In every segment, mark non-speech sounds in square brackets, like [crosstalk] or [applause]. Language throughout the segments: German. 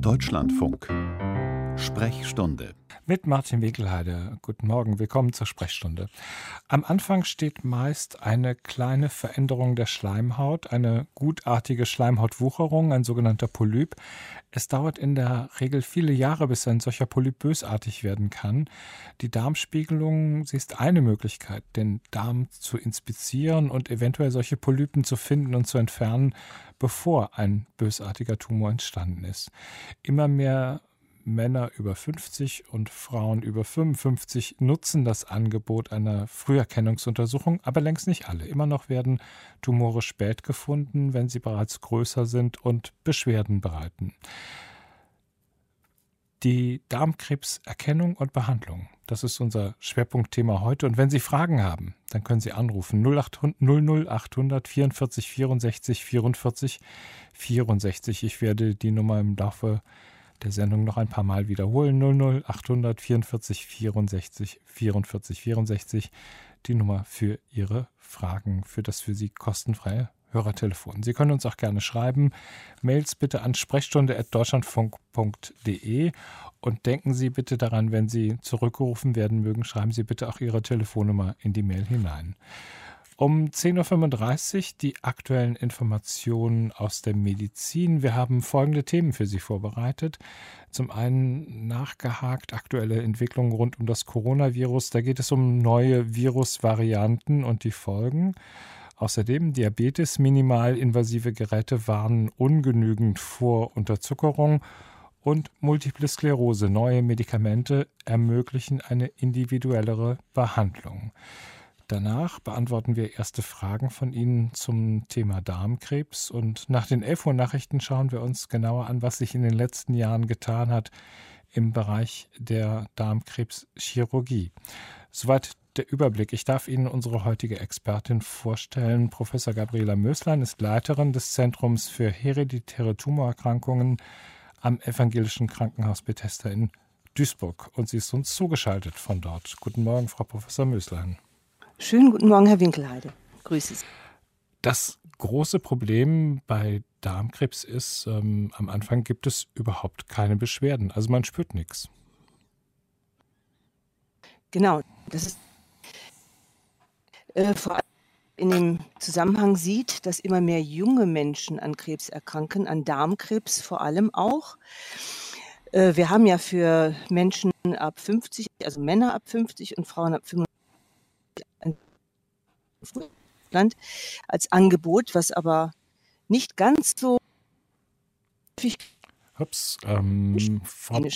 Deutschlandfunk. Sprechstunde mit Martin Wegelheide. Guten Morgen, willkommen zur Sprechstunde. Am Anfang steht meist eine kleine Veränderung der Schleimhaut, eine gutartige Schleimhautwucherung, ein sogenannter Polyp. Es dauert in der Regel viele Jahre, bis ein solcher Polyp bösartig werden kann. Die Darmspiegelung, sie ist eine Möglichkeit, den Darm zu inspizieren und eventuell solche Polypen zu finden und zu entfernen, bevor ein bösartiger Tumor entstanden ist. Immer mehr Männer über 50 und Frauen über 55 nutzen das Angebot einer Früherkennungsuntersuchung, aber längst nicht alle. Immer noch werden Tumore spät gefunden, wenn sie bereits größer sind und Beschwerden bereiten. Die Darmkrebserkennung und Behandlung, das ist unser Schwerpunktthema heute. Und wenn Sie Fragen haben, dann können Sie anrufen 0800, 00800 44 64 44 64. Ich werde die Nummer im Laufe der Sendung noch ein paar Mal wiederholen. 00800 44 64 44 64 die Nummer für Ihre Fragen, für das für Sie kostenfreie Hörertelefon. Sie können uns auch gerne schreiben. Mails bitte an sprechstunde.deutschlandfunk.de und denken Sie bitte daran, wenn Sie zurückgerufen werden mögen, schreiben Sie bitte auch Ihre Telefonnummer in die Mail hinein. Um 10.35 Uhr die aktuellen Informationen aus der Medizin. Wir haben folgende Themen für Sie vorbereitet. Zum einen nachgehakt aktuelle Entwicklungen rund um das Coronavirus. Da geht es um neue Virusvarianten und die Folgen. Außerdem Diabetes, minimalinvasive Geräte warnen ungenügend vor Unterzuckerung und Multiple Sklerose. Neue Medikamente ermöglichen eine individuellere Behandlung. Danach beantworten wir erste Fragen von Ihnen zum Thema Darmkrebs und nach den 11 Uhr Nachrichten schauen wir uns genauer an, was sich in den letzten Jahren getan hat im Bereich der Darmkrebschirurgie. Soweit der Überblick. Ich darf Ihnen unsere heutige Expertin vorstellen. Professor Gabriela Möslein ist Leiterin des Zentrums für hereditäre Tumorerkrankungen am Evangelischen Krankenhaus Bethesda in Duisburg und sie ist uns zugeschaltet von dort. Guten Morgen, Frau Professor Möslein. Schönen guten Morgen, Herr Winkelheide. Grüße Sie. Das große Problem bei Darmkrebs ist, ähm, am Anfang gibt es überhaupt keine Beschwerden. Also man spürt nichts. Genau, das ist äh, vor allem in dem Zusammenhang sieht, dass immer mehr junge Menschen an Krebs erkranken, an Darmkrebs vor allem auch. Äh, wir haben ja für Menschen ab 50, also Männer ab 50 und Frauen ab 55 Land als Angebot, was aber nicht ganz so Ups, ähm,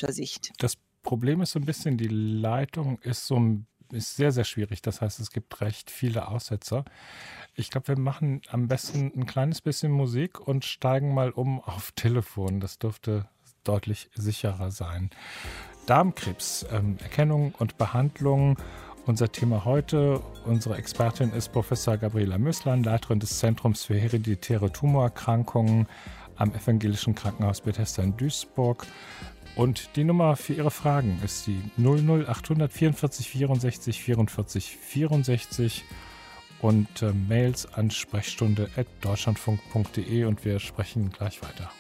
Sicht. Das Problem ist so ein bisschen, die Leitung ist so ist sehr, sehr schwierig. Das heißt, es gibt recht viele Aussetzer. Ich glaube, wir machen am besten ein kleines bisschen Musik und steigen mal um [laughs] auf Telefon. Das dürfte deutlich sicherer sein. Darmkrebs, ähm, Erkennung und Behandlung unser Thema heute, unsere Expertin ist Professor Gabriela Müsslein, Leiterin des Zentrums für hereditäre Tumorerkrankungen am Evangelischen Krankenhaus Bethesda in Duisburg. Und die Nummer für Ihre Fragen ist die 00844 64 44 64 und äh, Mails an sprechstunde.deutschlandfunk.de und wir sprechen gleich weiter.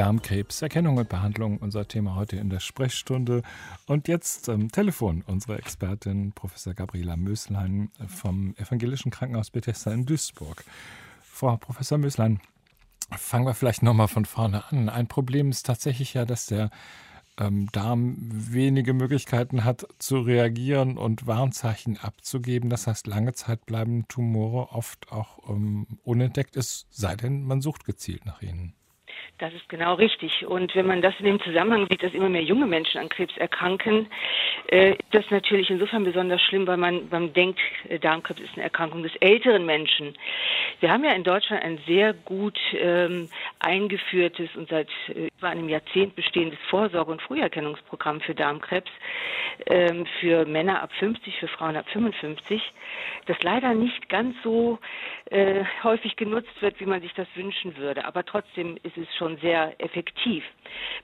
Darmkrebs, Erkennung und Behandlung, unser Thema heute in der Sprechstunde. Und jetzt am Telefon unsere Expertin, Professor Gabriela Möslein vom Evangelischen Krankenhaus Bethesda in Duisburg. Frau Professor Möslein, fangen wir vielleicht nochmal von vorne an. Ein Problem ist tatsächlich ja, dass der ähm, Darm wenige Möglichkeiten hat zu reagieren und Warnzeichen abzugeben. Das heißt, lange Zeit bleiben Tumore oft auch ähm, unentdeckt, es sei denn, man sucht gezielt nach ihnen. Das ist genau richtig. Und wenn man das in dem Zusammenhang sieht, dass immer mehr junge Menschen an Krebs erkranken, äh, ist das natürlich insofern besonders schlimm, weil man, man denkt, äh, Darmkrebs ist eine Erkrankung des älteren Menschen. Wir haben ja in Deutschland ein sehr gut ähm, eingeführtes und seit äh, über einem Jahrzehnt bestehendes Vorsorge- und Früherkennungsprogramm für Darmkrebs ähm, für Männer ab 50, für Frauen ab 55, das leider nicht ganz so äh, häufig genutzt wird, wie man sich das wünschen würde. Aber trotzdem ist es schon sehr effektiv.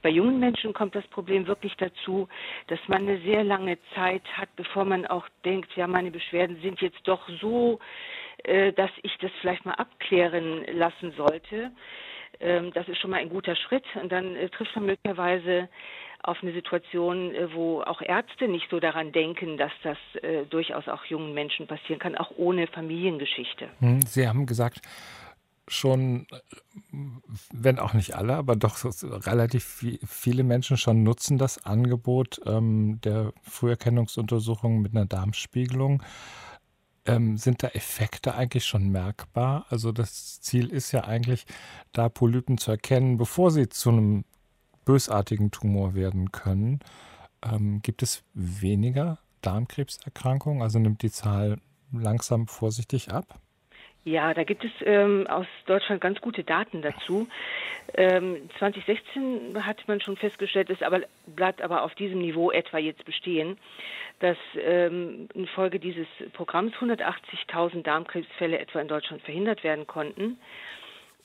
Bei jungen Menschen kommt das Problem wirklich dazu, dass man eine sehr lange Zeit hat, bevor man auch denkt, ja, meine Beschwerden sind jetzt doch so, äh, dass ich das vielleicht mal abklären lassen sollte. Ähm, das ist schon mal ein guter Schritt. Und dann äh, trifft man möglicherweise auf eine Situation, äh, wo auch Ärzte nicht so daran denken, dass das äh, durchaus auch jungen Menschen passieren kann, auch ohne Familiengeschichte. Hm, Sie haben gesagt, schon, wenn auch nicht alle, aber doch relativ viele Menschen schon nutzen das Angebot ähm, der Früherkennungsuntersuchung mit einer Darmspiegelung. Ähm, sind da Effekte eigentlich schon merkbar? Also das Ziel ist ja eigentlich, da Polypen zu erkennen, bevor sie zu einem bösartigen Tumor werden können. Ähm, gibt es weniger Darmkrebserkrankungen? Also nimmt die Zahl langsam vorsichtig ab? Ja, da gibt es ähm, aus Deutschland ganz gute Daten dazu. Ähm, 2016 hat man schon festgestellt, es aber, bleibt aber auf diesem Niveau etwa jetzt bestehen, dass ähm, infolge dieses Programms 180.000 Darmkrebsfälle etwa in Deutschland verhindert werden konnten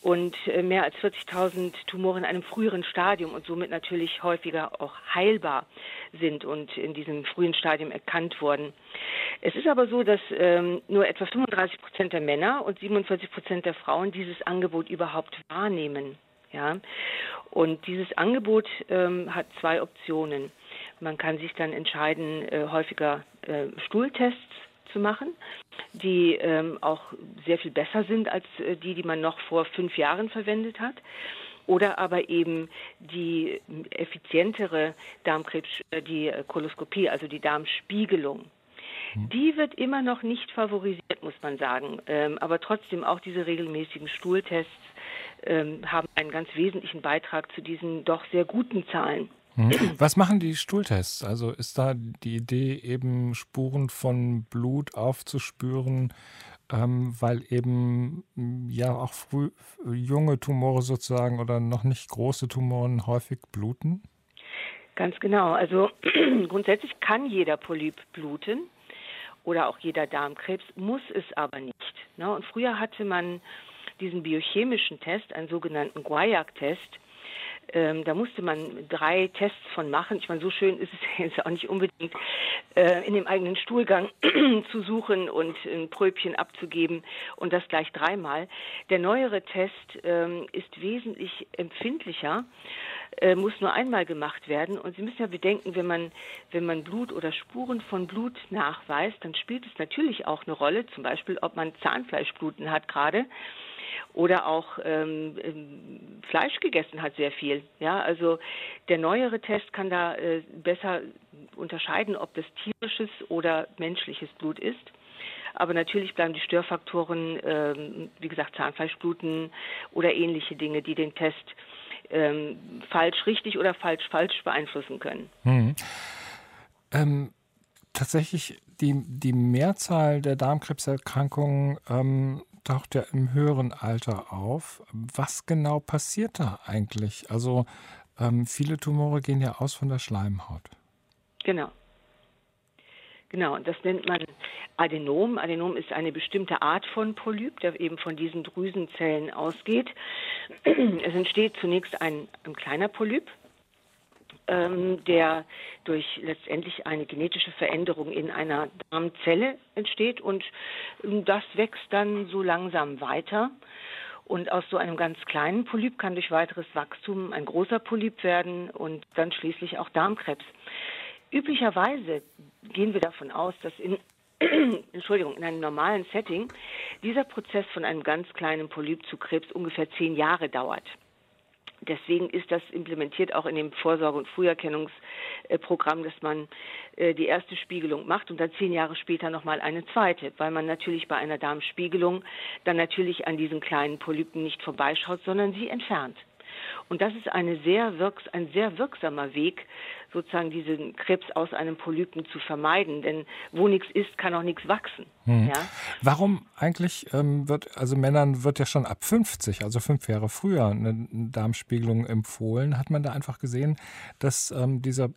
und äh, mehr als 40.000 Tumore in einem früheren Stadium und somit natürlich häufiger auch heilbar sind und in diesem frühen Stadium erkannt wurden. Es ist aber so, dass ähm, nur etwa 35 Prozent der Männer und 47 Prozent der Frauen dieses Angebot überhaupt wahrnehmen. Ja, und dieses Angebot ähm, hat zwei Optionen. Man kann sich dann entscheiden, äh, häufiger äh, Stuhltests zu machen, die ähm, auch sehr viel besser sind als äh, die, die man noch vor fünf Jahren verwendet hat. Oder aber eben die effizientere Darmkrebs, äh, die Koloskopie, also die Darmspiegelung. Hm. Die wird immer noch nicht favorisiert, muss man sagen. Ähm, aber trotzdem auch diese regelmäßigen Stuhltests ähm, haben einen ganz wesentlichen Beitrag zu diesen doch sehr guten Zahlen. Hm. [clears throat] Was machen die Stuhltests? Also ist da die Idee, eben Spuren von Blut aufzuspüren, ähm, weil eben ja auch früh junge Tumore sozusagen oder noch nicht große Tumoren häufig bluten? Ganz genau. Also [clears throat] grundsätzlich kann jeder Polyp bluten oder auch jeder Darmkrebs, muss es aber nicht. Ne? Und früher hatte man diesen biochemischen Test, einen sogenannten Guayac-Test, ähm, da musste man drei Tests von machen. Ich meine, so schön ist es [laughs] jetzt auch nicht unbedingt, äh, in dem eigenen Stuhlgang [clears throat] zu suchen und ein Pröbchen abzugeben und das gleich dreimal. Der neuere Test ähm, ist wesentlich empfindlicher, äh, muss nur einmal gemacht werden. Und Sie müssen ja bedenken, wenn man, wenn man Blut oder Spuren von Blut nachweist, dann spielt es natürlich auch eine Rolle, zum Beispiel, ob man Zahnfleischbluten hat gerade oder auch ähm, ähm, Fleisch gegessen hat sehr viel. Ja, also der neuere Test kann da äh, besser unterscheiden, ob das tierisches oder menschliches Blut ist. Aber natürlich bleiben die Störfaktoren, ähm, wie gesagt, Zahnfleischbluten oder ähnliche Dinge, die den Test ähm, falsch richtig oder falsch falsch beeinflussen können. Hm. Ähm, tatsächlich die, die Mehrzahl der Darmkrebserkrankungen ähm, taucht ja im höheren Alter auf. Was genau passiert da eigentlich? Also ähm, viele Tumore gehen ja aus von der Schleimhaut. Genau. Genau, das nennt man Adenom. Adenom ist eine bestimmte Art von Polyp, der eben von diesen Drüsenzellen ausgeht. [clears throat] Es entsteht zunächst ein, ein kleiner Polyp, ähm, der durch letztendlich eine genetische Veränderung in einer Darmzelle entsteht und ähm, das wächst dann so langsam weiter. Und aus so einem ganz kleinen Polyp kann durch weiteres Wachstum ein großer Polyp werden und dann schließlich auch Darmkrebs. Üblicherweise gehen wir davon aus, dass in [clears throat] Entschuldigung, in einem normalen Setting dieser Prozess von einem ganz kleinen Polyp zu Krebs ungefähr zehn Jahre dauert. Deswegen ist das implementiert auch in dem Vorsorge- und Früherkennungsprogramm, dass man äh, die erste Spiegelung macht und dann zehn Jahre später nochmal eine zweite, weil man natürlich bei einer Darmspiegelung dann natürlich an diesen kleinen Polypen nicht vorbeischaut, sondern sie entfernt. Und das ist eine sehr wirks ein sehr wirksamer Weg, sozusagen diesen Krebs aus einem Polypen zu vermeiden. Denn wo nichts ist, kann auch nichts wachsen. Hm. Ja? Warum eigentlich ähm, wird, also Männern wird ja schon ab 50, also fünf Jahre früher, eine Darmspiegelung empfohlen. Hat man da einfach gesehen, dass ähm, dieser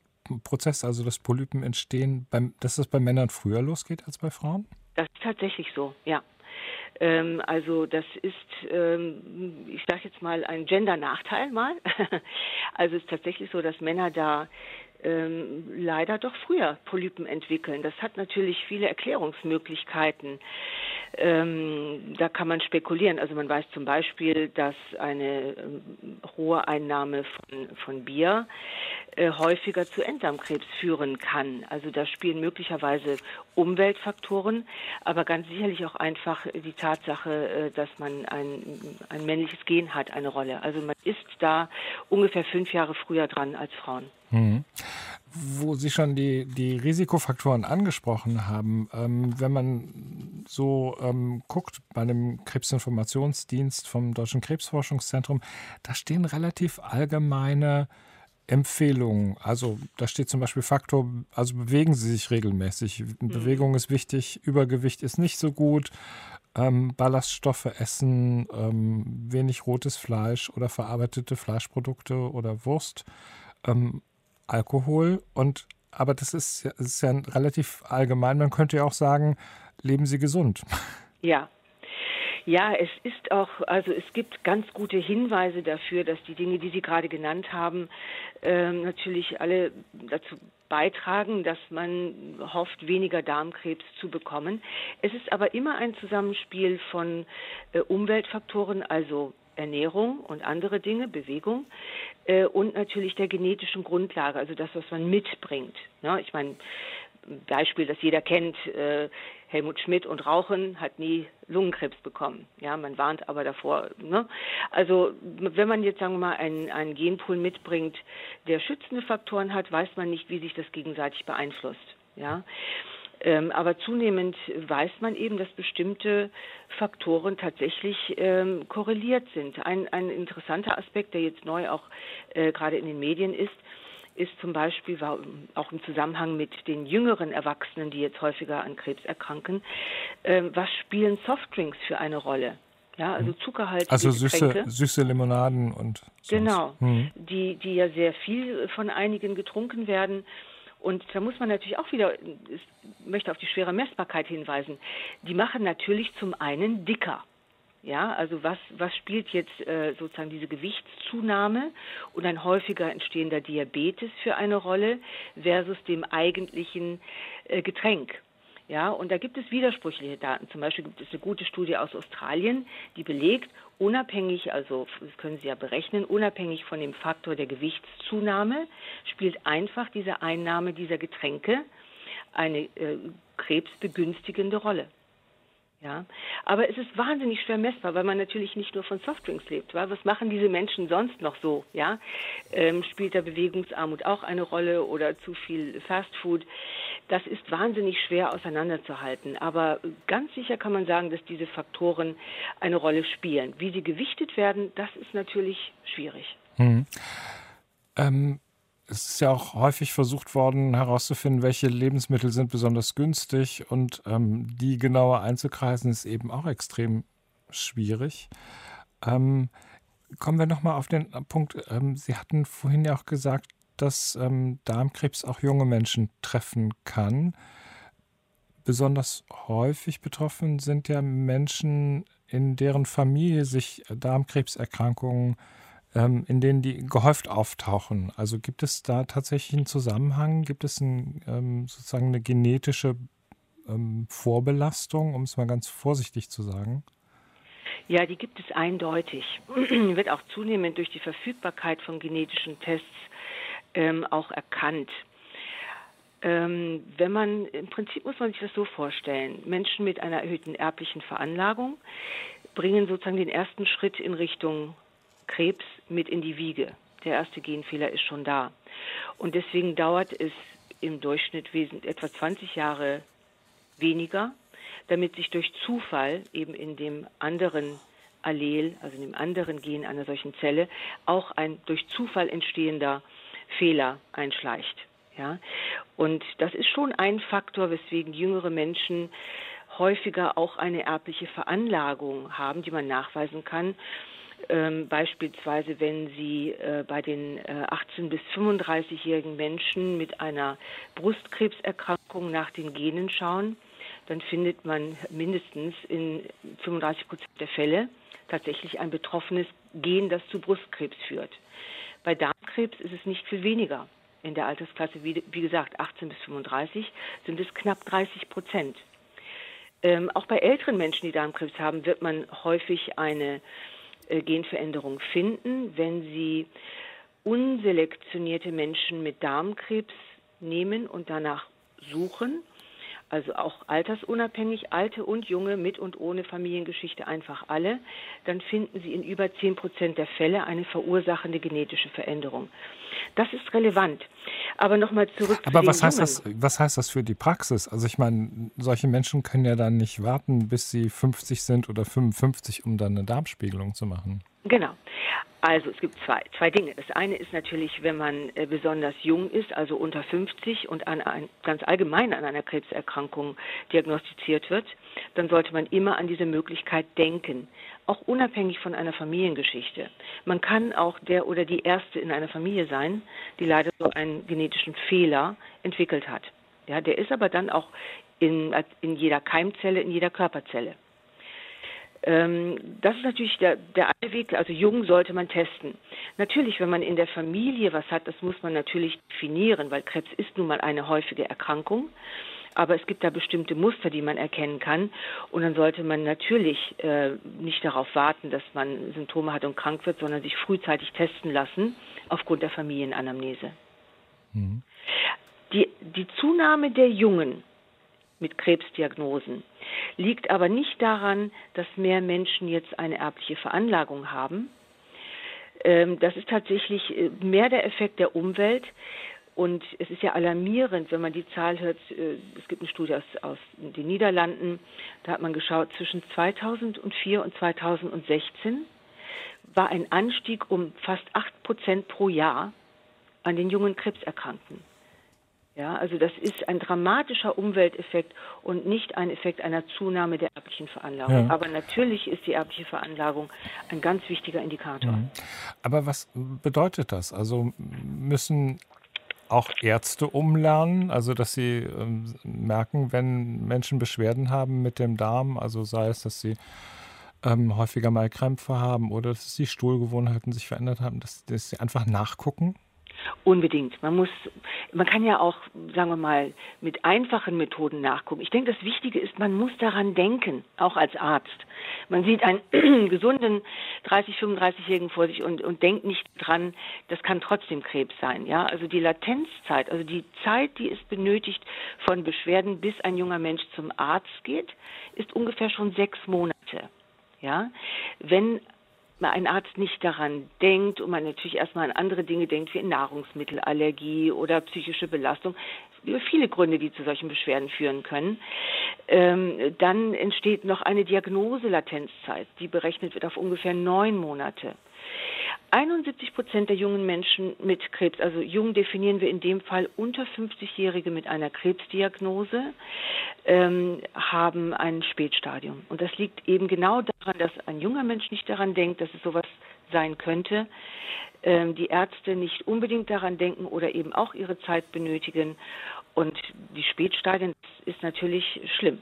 Prozess, also das Polypen entstehen, beim, dass das bei Männern früher losgeht als bei Frauen? Das ist tatsächlich so, ja. Ähm, also das ist, ähm, ich sage jetzt mal, ein Gender-Nachteil mal. [laughs] also es ist tatsächlich so, dass Männer da ähm, leider doch früher Polypen entwickeln. Das hat natürlich viele Erklärungsmöglichkeiten. Ähm, da kann man spekulieren. Also man weiß zum Beispiel, dass eine ähm, hohe Einnahme von, von Bier äh, häufiger zu Enddarmkrebs führen kann. Also da spielen möglicherweise Umweltfaktoren, aber ganz sicherlich auch einfach die Tatsache, äh, dass man ein, ein männliches Gen hat, eine Rolle. Also man ist da ungefähr fünf Jahre früher dran als Frauen. Mhm wo Sie schon die, die Risikofaktoren angesprochen haben, ähm, wenn man so ähm, guckt bei dem Krebsinformationsdienst vom Deutschen Krebsforschungszentrum, da stehen relativ allgemeine Empfehlungen. Also da steht zum Beispiel Faktor, also bewegen Sie sich regelmäßig. Mhm. Bewegung ist wichtig, Übergewicht ist nicht so gut. Ähm, Ballaststoffe essen, ähm, wenig rotes Fleisch oder verarbeitete Fleischprodukte oder Wurst. Ähm, Alkohol und aber das ist, ist ja relativ allgemein. Man könnte ja auch sagen, leben Sie gesund. Ja, ja, es ist auch, also es gibt ganz gute Hinweise dafür, dass die Dinge, die Sie gerade genannt haben, äh, natürlich alle dazu beitragen, dass man hofft, weniger Darmkrebs zu bekommen. Es ist aber immer ein Zusammenspiel von äh, Umweltfaktoren, also Ernährung und andere Dinge, Bewegung äh, und natürlich der genetischen Grundlage, also das, was man mitbringt. Ja, ich meine, Beispiel, das jeder kennt, äh, Helmut Schmidt und Rauchen hat nie Lungenkrebs bekommen. Ja, man warnt aber davor. Ne? Also wenn man jetzt sagen wir mal einen, einen Genpool mitbringt, der schützende Faktoren hat, weiß man nicht, wie sich das gegenseitig beeinflusst. Ja. Ähm, aber zunehmend weiß man eben, dass bestimmte Faktoren tatsächlich ähm, korreliert sind. Ein, ein interessanter Aspekt, der jetzt neu auch äh, gerade in den Medien ist, ist zum Beispiel auch im Zusammenhang mit den jüngeren Erwachsenen, die jetzt häufiger an Krebs erkranken, äh, was spielen Softdrinks für eine Rolle? Ja, also Zuckerhaltige Also süße, süße Limonaden und sonst. Genau, mhm. die, die ja sehr viel von einigen getrunken werden. Und da muss man natürlich auch wieder, ich möchte auf die schwere Messbarkeit hinweisen, die machen natürlich zum einen dicker. Ja, also was, was spielt jetzt äh, sozusagen diese Gewichtszunahme und ein häufiger entstehender Diabetes für eine Rolle versus dem eigentlichen äh, Getränk? Ja, und da gibt es widersprüchliche Daten. Zum Beispiel gibt es eine gute Studie aus Australien, die belegt, unabhängig, also das können Sie ja berechnen, unabhängig von dem Faktor der Gewichtszunahme, spielt einfach diese Einnahme dieser Getränke eine äh, krebsbegünstigende Rolle. Ja, aber es ist wahnsinnig schwer messbar, weil man natürlich nicht nur von Softdrinks lebt. Weil was machen diese Menschen sonst noch so? Ja, ähm, spielt da Bewegungsarmut auch eine Rolle oder zu viel Fastfood? Das ist wahnsinnig schwer auseinanderzuhalten. Aber ganz sicher kann man sagen, dass diese Faktoren eine Rolle spielen. Wie sie gewichtet werden, das ist natürlich schwierig. Hm. Ähm, es ist ja auch häufig versucht worden, herauszufinden, welche Lebensmittel sind besonders günstig und ähm, die genauer einzukreisen, ist eben auch extrem schwierig. Ähm, kommen wir nochmal auf den Punkt. Ähm, Sie hatten vorhin ja auch gesagt, dass ähm, Darmkrebs auch junge Menschen treffen kann. Besonders häufig betroffen sind ja Menschen, in deren Familie sich Darmkrebserkrankungen äh, ähm, in denen die gehäuft auftauchen. Also gibt es da tatsächlich einen Zusammenhang? Gibt es ein, ähm, sozusagen eine genetische ähm, Vorbelastung, um es mal ganz vorsichtig zu sagen? Ja, die gibt es eindeutig. [clears throat] Wird auch zunehmend durch die Verfügbarkeit von genetischen Tests ähm, auch erkannt. Ähm, wenn man, im Prinzip muss man sich das so vorstellen, Menschen mit einer erhöhten erblichen Veranlagung bringen sozusagen den ersten Schritt in Richtung Krebs mit in die Wiege. Der erste Genfehler ist schon da. Und deswegen dauert es im Durchschnitt etwa 20 Jahre weniger, damit sich durch Zufall eben in dem anderen Allel, also in dem anderen Gen einer solchen Zelle, auch ein durch Zufall entstehender Fehler einschleicht. Ja? Und das ist schon ein Faktor, weswegen jüngere Menschen häufiger auch eine erbliche Veranlagung haben, die man nachweisen kann. Ähm, beispielsweise, wenn Sie äh, bei den äh, 18- bis 35-jährigen Menschen mit einer Brustkrebserkrankung nach den Genen schauen, dann findet man mindestens in 35 Prozent der Fälle tatsächlich ein betroffenes Gen, das zu Brustkrebs führt. Bei Darmkrebs ist es nicht viel weniger. In der Altersklasse, wie, wie gesagt, 18 bis 35 sind es knapp 30 Prozent. Ähm, auch bei älteren Menschen, die Darmkrebs haben, wird man häufig eine Genveränderung finden, wenn sie unselektionierte Menschen mit Darmkrebs nehmen und danach suchen also auch altersunabhängig, alte und junge, mit und ohne Familiengeschichte, einfach alle, dann finden Sie in über 10 Prozent der Fälle eine verursachende genetische Veränderung. Das ist relevant. Aber nochmal zurück Aber zu was heißt das, was heißt das für die Praxis? Also ich meine, solche Menschen können ja dann nicht warten, bis sie 50 sind oder 55, um dann eine Darmspiegelung zu machen. Genau. Also es gibt zwei, zwei Dinge. Das eine ist natürlich, wenn man äh, besonders jung ist, also unter 50 und an ein, ganz allgemein an einer Krebserkrankung diagnostiziert wird, dann sollte man immer an diese Möglichkeit denken, auch unabhängig von einer Familiengeschichte. Man kann auch der oder die Erste in einer Familie sein, die leider so einen genetischen Fehler entwickelt hat. Ja, der ist aber dann auch in, in jeder Keimzelle, in jeder Körperzelle. Ähm, das ist natürlich der, der eine Weg. Also jung sollte man testen. Natürlich, wenn man in der Familie was hat, das muss man natürlich definieren, weil Krebs ist nun mal eine häufige Erkrankung. Aber es gibt da bestimmte Muster, die man erkennen kann. Und dann sollte man natürlich äh, nicht darauf warten, dass man Symptome hat und krank wird, sondern sich frühzeitig testen lassen aufgrund der Familienanamnese. Mhm. Die, die Zunahme der Jungen mit Krebsdiagnosen liegt aber nicht daran, dass mehr Menschen jetzt eine erbliche Veranlagung haben. Ähm, das ist tatsächlich äh, mehr der Effekt der Umwelt. Und es ist ja alarmierend, wenn man die Zahl hört. Äh, es gibt eine Studie aus, aus den Niederlanden, da hat man geschaut, zwischen 2004 und 2016 war ein Anstieg um fast 8 Prozent pro Jahr an den jungen Krebserkrankten. Ja, also das ist ein dramatischer Umwelteffekt und nicht ein Effekt einer Zunahme der erblichen Veranlagung. Ja. Aber natürlich ist die erbliche Veranlagung ein ganz wichtiger Indikator. Mhm. Aber was bedeutet das? Also müssen auch Ärzte umlernen, also dass sie ähm, merken, wenn Menschen Beschwerden haben mit dem Darm, also sei es, dass sie ähm, häufiger mal Krämpfe haben oder dass die Stuhlgewohnheiten sich verändert haben, dass, dass sie einfach nachgucken? Unbedingt. Man muss, man kann ja auch, sagen wir mal, mit einfachen Methoden nachgucken. Ich denke, das Wichtige ist, man muss daran denken, auch als Arzt. Man sieht einen [clears throat] gesunden 30, 35-Jährigen vor sich und, und denkt nicht dran, das kann trotzdem Krebs sein. Ja, also die Latenzzeit, also die Zeit, die es benötigt von Beschwerden, bis ein junger Mensch zum Arzt geht, ist ungefähr schon sechs Monate. Ja, wenn ein Arzt nicht daran denkt und man natürlich erstmal an andere Dinge denkt, wie Nahrungsmittelallergie oder psychische Belastung, über viele Gründe, die zu solchen Beschwerden führen können, ähm, dann entsteht noch eine Diagnoselatenzzeit, die berechnet wird auf ungefähr neun Monate. 71 Prozent der jungen Menschen mit Krebs, also jung definieren wir in dem Fall unter 50-Jährige mit einer Krebsdiagnose, ähm, haben ein Spätstadium. Und das liegt eben genau daran, dass ein junger Mensch nicht daran denkt, dass es sowas sein könnte, ähm, die Ärzte nicht unbedingt daran denken oder eben auch ihre Zeit benötigen. Und die Spätstadien ist natürlich schlimm.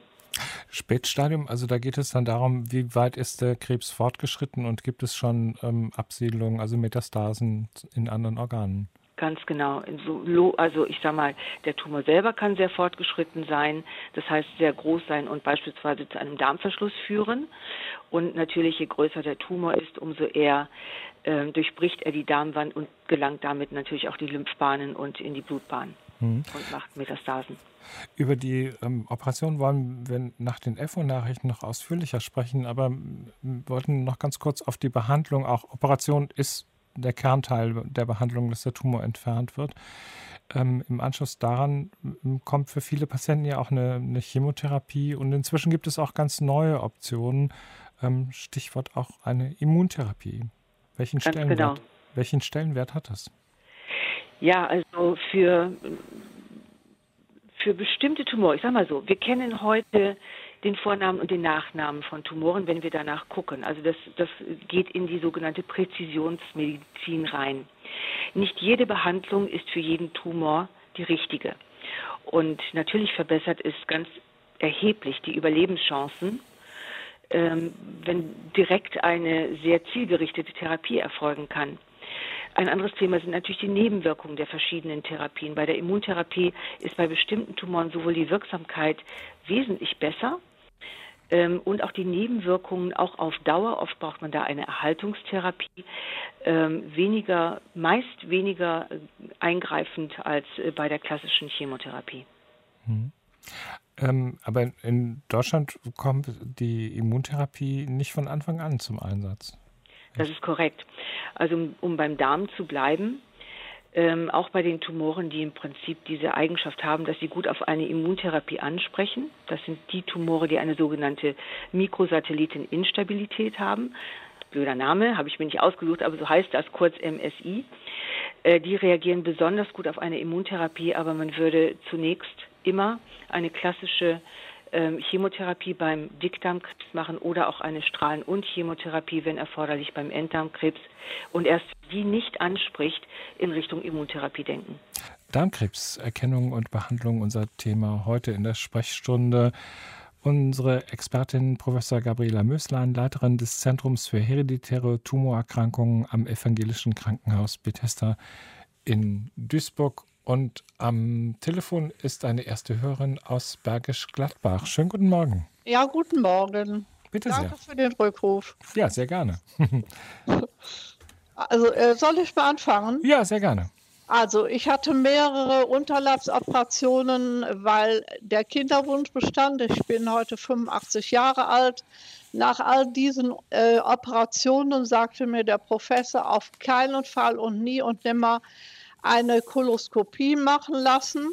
Spätstadium, also da geht es dann darum, wie weit ist der Krebs fortgeschritten und gibt es schon ähm, Absiedlungen, also Metastasen in anderen Organen? Ganz genau. Also ich sage mal, der Tumor selber kann sehr fortgeschritten sein, das heißt sehr groß sein und beispielsweise zu einem Darmverschluss führen. Und natürlich, je größer der Tumor ist, umso eher äh, durchbricht er die Darmwand und gelangt damit natürlich auch die Lymphbahnen und in die Blutbahn mhm. und macht Metastasen. Über die ähm, Operation wollen wir nach den EFO-Nachrichten noch ausführlicher sprechen, aber wollten noch ganz kurz auf die Behandlung. Auch Operation ist der Kernteil der Behandlung, dass der Tumor entfernt wird. Ähm, Im Anschluss daran kommt für viele Patienten ja auch eine, eine, Chemotherapie und inzwischen gibt es auch ganz neue Optionen, ähm, Stichwort auch eine Immuntherapie. Welchen Stellenwert, genau. welchen Stellenwert hat das? Ja, also für, für bestimmte Tumore, ich sage mal so, wir kennen heute den Vornamen und den Nachnamen von Tumoren, wenn wir danach gucken. Also das, das geht in die sogenannte Präzisionsmedizin rein. Nicht jede Behandlung ist für jeden Tumor die richtige. Und natürlich verbessert es ganz erheblich die Überlebenschancen, ähm, wenn direkt eine sehr zielgerichtete Therapie erfolgen kann. Ein anderes Thema sind natürlich die Nebenwirkungen der verschiedenen Therapien. Bei der Immuntherapie ist bei bestimmten Tumoren sowohl die Wirksamkeit wesentlich besser ähm, und auch die Nebenwirkungen auch auf Dauer. Oft braucht man da eine Erhaltungstherapie, ähm, weniger, meist weniger äh, eingreifend als äh, bei der klassischen Chemotherapie. Mhm. Ähm, aber in Deutschland kommt die Immuntherapie nicht von Anfang an zum Einsatz. Das ist korrekt. Also um beim Darm zu bleiben, ähm, auch bei den Tumoren, die im Prinzip diese Eigenschaft haben, dass sie gut auf eine Immuntherapie ansprechen. Das sind die Tumore, die eine sogenannte Mikrosatelliteninstabilität haben. Blöder Name, habe ich mir nicht ausgesucht, aber so heißt das kurz MSI. Äh, die reagieren besonders gut auf eine Immuntherapie, aber man würde zunächst immer eine klassische Chemotherapie beim Dickdarmkrebs machen oder auch eine Strahlen- und Chemotherapie, wenn erforderlich, beim Enddarmkrebs und erst die nicht anspricht, in Richtung Immuntherapie denken. Darmkrebserkennung und Behandlung, unser Thema heute in der Sprechstunde. Unsere Expertin Professor Gabriela Möslein, Leiterin des Zentrums für hereditäre Tumorerkrankungen am Evangelischen Krankenhaus Bethesda in Duisburg und am Telefon ist eine erste Hörerin aus Bergisch Gladbach. Schönen guten Morgen. Ja, guten Morgen. Bitte Danke sehr. Danke für den Rückruf. Ja, sehr gerne. [laughs] also, äh, soll ich mal anfangen? Ja, sehr gerne. Also, ich hatte mehrere Unterleibsoperationen, weil der Kinderwunsch bestand. Ich bin heute 85 Jahre alt. Nach all diesen äh, Operationen sagte mir der Professor auf keinen Fall und nie und nimmer, eine Koloskopie machen lassen.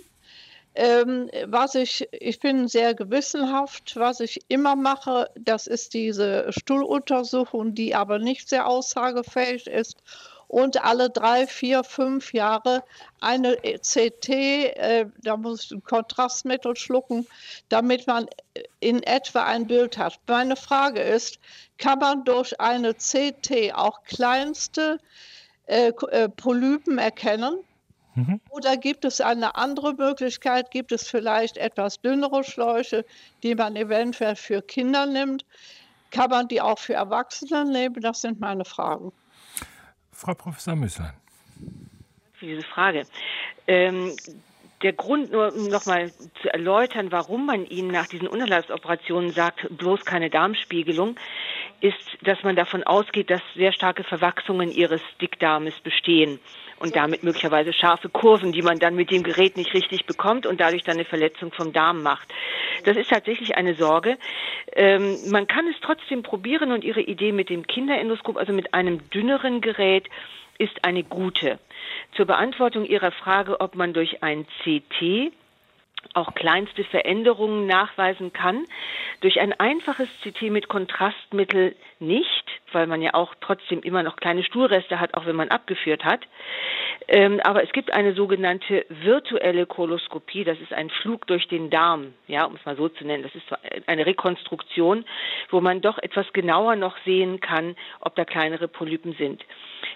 Ähm, was ich, ich bin sehr gewissenhaft, was ich immer mache, das ist diese Stuhluntersuchung, die aber nicht sehr aussagefähig ist. Und alle drei, vier, fünf Jahre eine CT, äh, da muss ich ein Kontrastmittel schlucken, damit man in etwa ein Bild hat. Meine Frage ist, kann man durch eine CT auch kleinste äh, äh, Polypen erkennen? Mhm. Oder gibt es eine andere Möglichkeit? Gibt es vielleicht etwas dünnere Schläuche, die man eventuell für Kinder nimmt? Kann man die auch für Erwachsene nehmen? Das sind meine Fragen. Frau Professor Müsslein. Für diese Frage. Ähm, der Grund, nur um nochmal zu erläutern, warum man Ihnen nach diesen Unterleibsoperationen sagt, bloß keine Darmspiegelung, ist, dass man davon ausgeht, dass sehr starke Verwachsungen Ihres Dickdarmes bestehen und damit möglicherweise scharfe Kurven, die man dann mit dem Gerät nicht richtig bekommt und dadurch dann eine Verletzung vom Darm macht. Das ist tatsächlich eine Sorge. Ähm, man kann es trotzdem probieren und Ihre Idee mit dem Kinderendoskop, also mit einem dünneren Gerät, ist eine gute. Zur Beantwortung Ihrer Frage, ob man durch ein CT auch kleinste Veränderungen nachweisen kann. Durch ein einfaches CT mit Kontrastmittel nicht, weil man ja auch trotzdem immer noch kleine Stuhlreste hat, auch wenn man abgeführt hat. Ähm, aber es gibt eine sogenannte virtuelle Koloskopie, das ist ein Flug durch den Darm, ja, um es mal so zu nennen. Das ist eine Rekonstruktion, wo man doch etwas genauer noch sehen kann, ob da kleinere Polypen sind.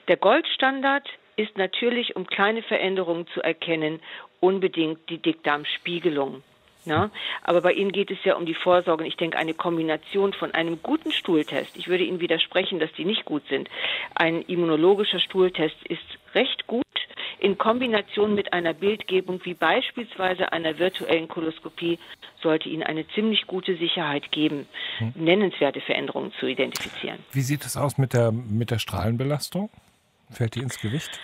Der Goldstandard ist natürlich, um kleine Veränderungen zu erkennen, unbedingt die Dickdarmspiegelung. Ja, aber bei Ihnen geht es ja um die Vorsorge. Ich denke, eine Kombination von einem guten Stuhltest, ich würde Ihnen widersprechen, dass die nicht gut sind. Ein immunologischer Stuhltest ist recht gut in Kombination mit einer Bildgebung wie beispielsweise einer virtuellen Koloskopie sollte Ihnen eine ziemlich gute Sicherheit geben, hm. nennenswerte Veränderungen zu identifizieren. Wie sieht es aus mit der, mit der Strahlenbelastung? Fällt die ins Gewicht?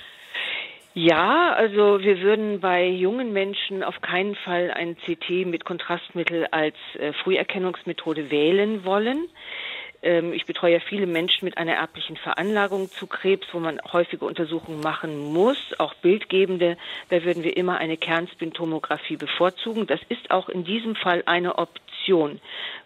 Ja, also wir würden bei jungen Menschen auf keinen Fall ein CT mit Kontrastmittel als äh, Früherkennungsmethode wählen wollen. Ähm, ich betreue ja viele Menschen mit einer erblichen Veranlagung zu Krebs, wo man häufige Untersuchungen machen muss, auch bildgebende. Da würden wir immer eine Kernspintomographie bevorzugen. Das ist auch in diesem Fall eine Option.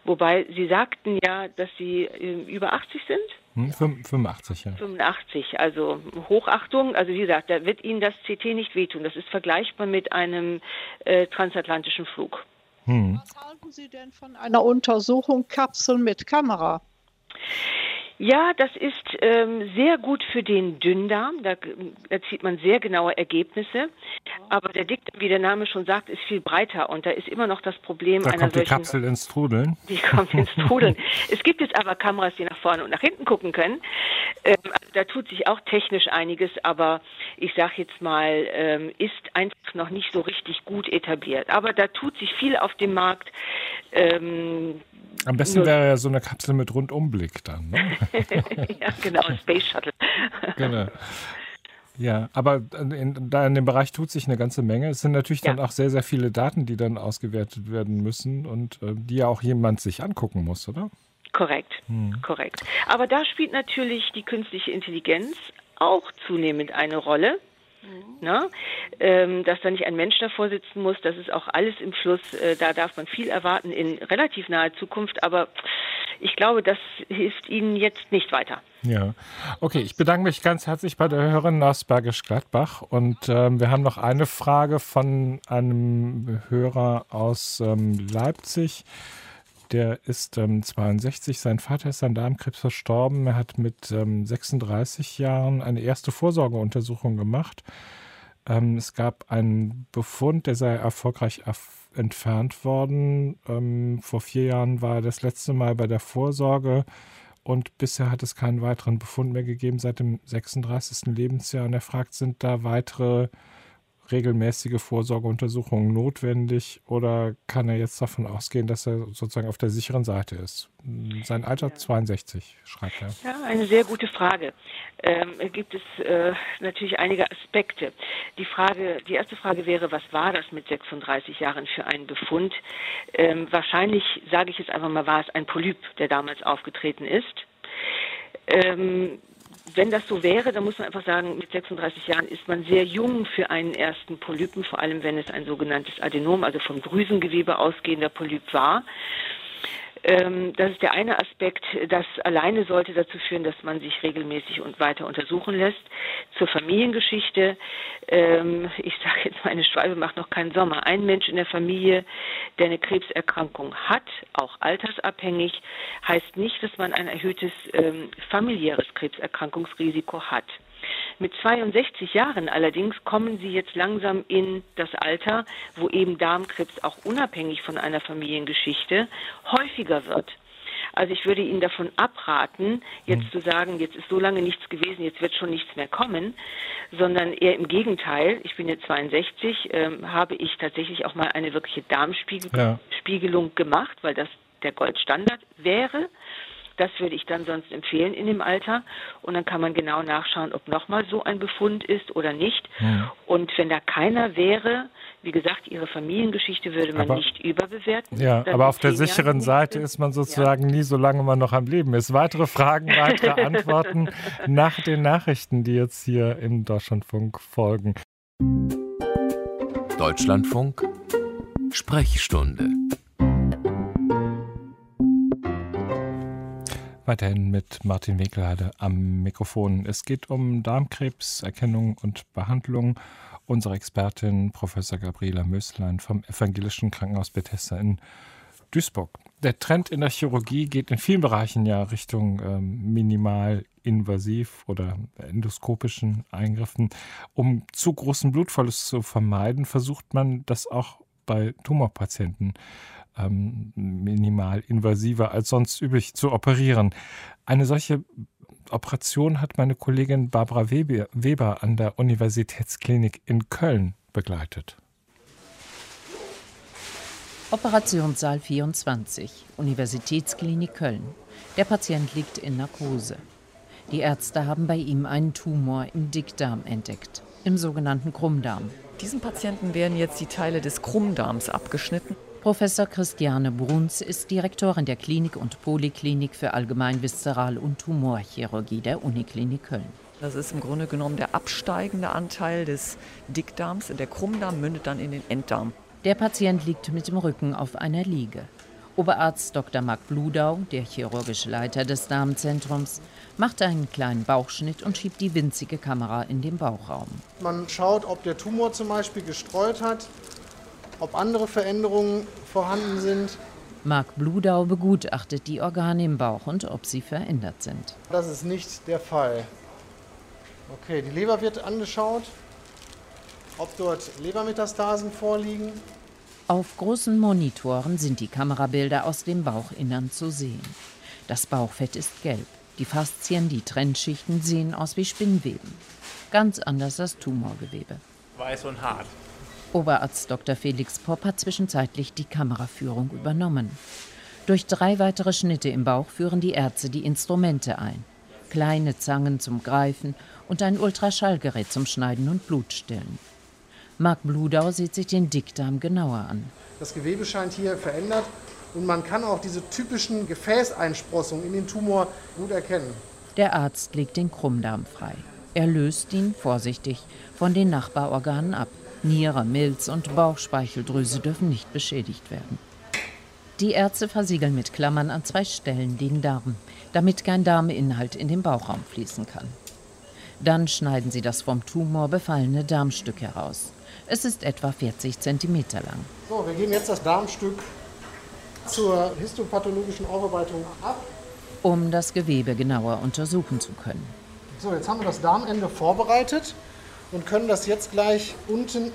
Wobei Sie sagten ja, dass Sie äh, über 80 sind. Hm, 85, ja. 85, also Hochachtung. Also wie gesagt, da wird Ihnen das CT nicht wehtun. Das ist vergleichbar mit einem äh, transatlantischen Flug. Hm. Was halten Sie denn von einer Untersuchung Kapsel mit Kamera? Ja, das ist ähm, sehr gut für den Dünndarm. Da erzielt man sehr genaue Ergebnisse. Aber der Dickdarm, wie der Name schon sagt, ist viel breiter und da ist immer noch das Problem da einer kommt solchen. Die Kapsel ins Trudeln. Die kommt ins Trudeln. es gibt jetzt aber Kameras, die nach vorne und nach hinten gucken können. Ähm, also da tut sich auch technisch einiges, aber ich sage jetzt mal, ähm, ist einfach noch nicht so richtig gut etabliert. Aber da tut sich viel auf dem Markt. Ähm, am besten wäre ja so eine Kapsel mit Rundumblick dann. Ne? [laughs] ja, genau, Space Shuttle. [laughs] genau. Ja, aber in, da in dem Bereich tut sich eine ganze Menge. Es sind natürlich ja. dann auch sehr, sehr viele Daten, die dann ausgewertet werden müssen und äh, die ja auch jemand sich angucken muss, oder? Korrekt, hm. korrekt. Aber da spielt natürlich die künstliche Intelligenz auch zunehmend eine Rolle. Mhm. Ne? Ähm, dass da nicht ein Mensch davor sitzen muss, das ist auch alles im Fluss. Äh, da darf man viel erwarten in relativ naher Zukunft, aber ich glaube, das hilft Ihnen jetzt nicht weiter. Ja, okay. Ich bedanke mich ganz herzlich bei der Hörerin aus Bergisch Gladbach und ähm, wir haben noch eine Frage von einem Hörer aus ähm, Leipzig. Der ist ähm, 62, sein Vater ist an Darmkrebs verstorben. Er hat mit ähm, 36 Jahren eine erste Vorsorgeuntersuchung gemacht. Ähm, es gab einen Befund, der sei erfolgreich entfernt worden. Ähm, vor vier Jahren war er das letzte Mal bei der Vorsorge und bisher hat es keinen weiteren Befund mehr gegeben seit dem 36. Lebensjahr. Und er fragt, sind da weitere regelmäßige Vorsorgeuntersuchungen notwendig oder kann er jetzt davon ausgehen, dass er sozusagen auf der sicheren Seite ist? Sein Alter ja. 62, schreibt er. Ja, eine sehr gute Frage. Ähm, gibt es äh, natürlich einige Aspekte. Die Frage, die erste Frage wäre, was war das mit 36 Jahren für einen Befund? Ähm, wahrscheinlich, sage ich jetzt einfach mal, war es ein Polyp, der damals aufgetreten ist. Ähm, wenn das so wäre, dann muss man einfach sagen, mit 36 Jahren ist man sehr jung für einen ersten Polypen, vor allem wenn es ein sogenanntes Adenom, also vom Drüsengewebe ausgehender Polyp war. Ähm, das ist der eine Aspekt. Das alleine sollte dazu führen, dass man sich regelmäßig und weiter untersuchen lässt. Zur Familiengeschichte. Ähm, ich sage jetzt mal, eine Schwalbe macht noch keinen Sommer. Ein Mensch in der Familie, der eine Krebserkrankung hat, auch altersabhängig, heißt nicht, dass man ein erhöhtes ähm, familiäres Krebserkrankungsrisiko hat. Mit 62 Jahren allerdings kommen sie jetzt langsam in das Alter, wo eben Darmkrebs auch unabhängig von einer Familiengeschichte häufiger wird. Also ich würde Ihnen davon abraten, jetzt zu sagen, jetzt ist so lange nichts gewesen, jetzt wird schon nichts mehr kommen, sondern eher im Gegenteil. Ich bin jetzt 62, ähm, habe ich tatsächlich auch mal eine wirkliche Darmspiegelung ja. gemacht, weil das der Goldstandard wäre. Das würde ich dann sonst empfehlen in dem Alter. Und dann kann man genau nachschauen, ob nochmal so ein Befund ist oder nicht. Mhm. Und wenn da keiner wäre, wie gesagt, ihre Familiengeschichte würde man aber, nicht überbewerten. Ja, aber auf der sicheren Seite ist man sozusagen ja. nie, solange man noch am Leben ist. Weitere Fragen, weitere [laughs] Antworten nach den Nachrichten, die jetzt hier im Deutschlandfunk folgen. Deutschlandfunk Sprechstunde Weiterhin mit Martin Winkelheide am Mikrofon. Es geht um Darmkrebserkennung und Behandlung. Unsere Expertin Professor Gabriela Möslein vom Evangelischen Krankenhaus Bethesda in Duisburg. Der Trend in der Chirurgie geht in vielen Bereichen ja Richtung ähm, minimalinvasiv oder endoskopischen Eingriffen. Um zu großen Blutverlust zu vermeiden, versucht man das auch bei Tumorpatienten ähm, minimal invasiver als sonst üblich zu operieren. Eine solche Operation hat meine Kollegin Barbara Weber an der Universitätsklinik in Köln begleitet. Operationssaal 24, Universitätsklinik Köln. Der Patient liegt in Narkose. Die Ärzte haben bei ihm einen Tumor im Dickdarm entdeckt, im sogenannten Krummdarm. Diesem Patienten werden jetzt die Teile des Krummdarms abgeschnitten Professor Christiane Bruns ist Direktorin der Klinik und Poliklinik für Allgemeinviszeral- und Tumorchirurgie der Uniklinik Köln. Das ist im Grunde genommen der absteigende Anteil des Dickdarms. Der Krummdarm mündet dann in den Enddarm. Der Patient liegt mit dem Rücken auf einer Liege. Oberarzt Dr. Marc Bludau, der chirurgische Leiter des Darmzentrums, macht einen kleinen Bauchschnitt und schiebt die winzige Kamera in den Bauchraum. Man schaut, ob der Tumor zum Beispiel gestreut hat, ob andere Veränderungen vorhanden sind. Marc Bludau begutachtet die Organe im Bauch und ob sie verändert sind. Das ist nicht der Fall. Okay, die Leber wird angeschaut, ob dort Lebermetastasen vorliegen. Auf großen Monitoren sind die Kamerabilder aus dem Bauchinnern zu sehen. Das Bauchfett ist gelb. Die Faszien, die Trennschichten sehen aus wie Spinnweben. Ganz anders das Tumorgewebe. Weiß und hart. Oberarzt Dr. Felix Popp hat zwischenzeitlich die Kameraführung übernommen. Durch drei weitere Schnitte im Bauch führen die Ärzte die Instrumente ein. Kleine Zangen zum Greifen und ein Ultraschallgerät zum Schneiden und Blutstillen. Marc Bludau sieht sich den Dickdarm genauer an. Das Gewebe scheint hier verändert und man kann auch diese typischen Gefäßeinsprossungen in den Tumor gut erkennen. Der Arzt legt den Krummdarm frei. Er löst ihn vorsichtig von den Nachbarorganen ab. Niere, Milz und Bauchspeicheldrüse dürfen nicht beschädigt werden. Die Ärzte versiegeln mit Klammern an zwei Stellen den Darm, damit kein Darminhalt in den Bauchraum fließen kann. Dann schneiden sie das vom Tumor befallene Darmstück heraus. Es ist etwa 40 cm lang. So, wir geben jetzt das Darmstück zur histopathologischen Aufarbeitung ab. Um das Gewebe genauer untersuchen zu können. So, jetzt haben wir das Darmende vorbereitet und können das jetzt gleich unten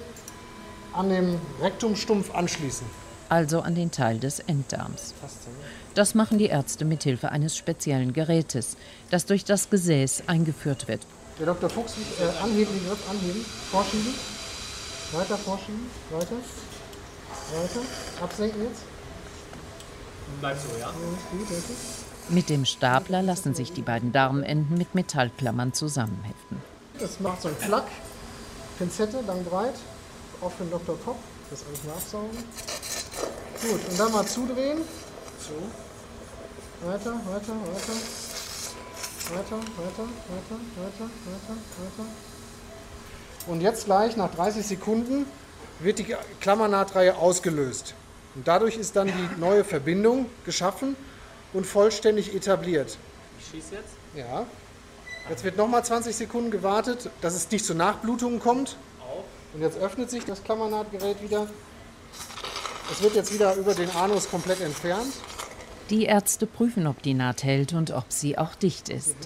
an dem Rektumstumpf anschließen. Also an den Teil des Enddarms. Das machen die Ärzte mit Hilfe eines speziellen Gerätes, das durch das Gesäß eingeführt wird. Der Dr. Fuchs, äh, anheben, den Griff anheben, vorschieben, weiter vorschieben, weiter, weiter, absenken jetzt. Bleibt so, ja? Mit dem Stapler lassen sich die beiden Darmenden mit Metallklammern zusammenheften. Das macht so ein Flack, Pinzette, lang breit, auch für den Dr. Koch, das alles mal absaugen. Gut, und dann mal zudrehen. So. Weiter, weiter, weiter. Weiter, weiter, weiter, weiter, weiter, weiter. Und jetzt gleich nach 30 Sekunden wird die Klammernahtreihe ausgelöst. Und dadurch ist dann die neue Verbindung geschaffen und vollständig etabliert. Ich schieße jetzt. Ja. Jetzt wird nochmal 20 Sekunden gewartet, dass es nicht zu Nachblutungen kommt. Und jetzt öffnet sich das Klammernahtgerät wieder. Es wird jetzt wieder über den Anus komplett entfernt. Die Ärzte prüfen, ob die Naht hält und ob sie auch dicht ist.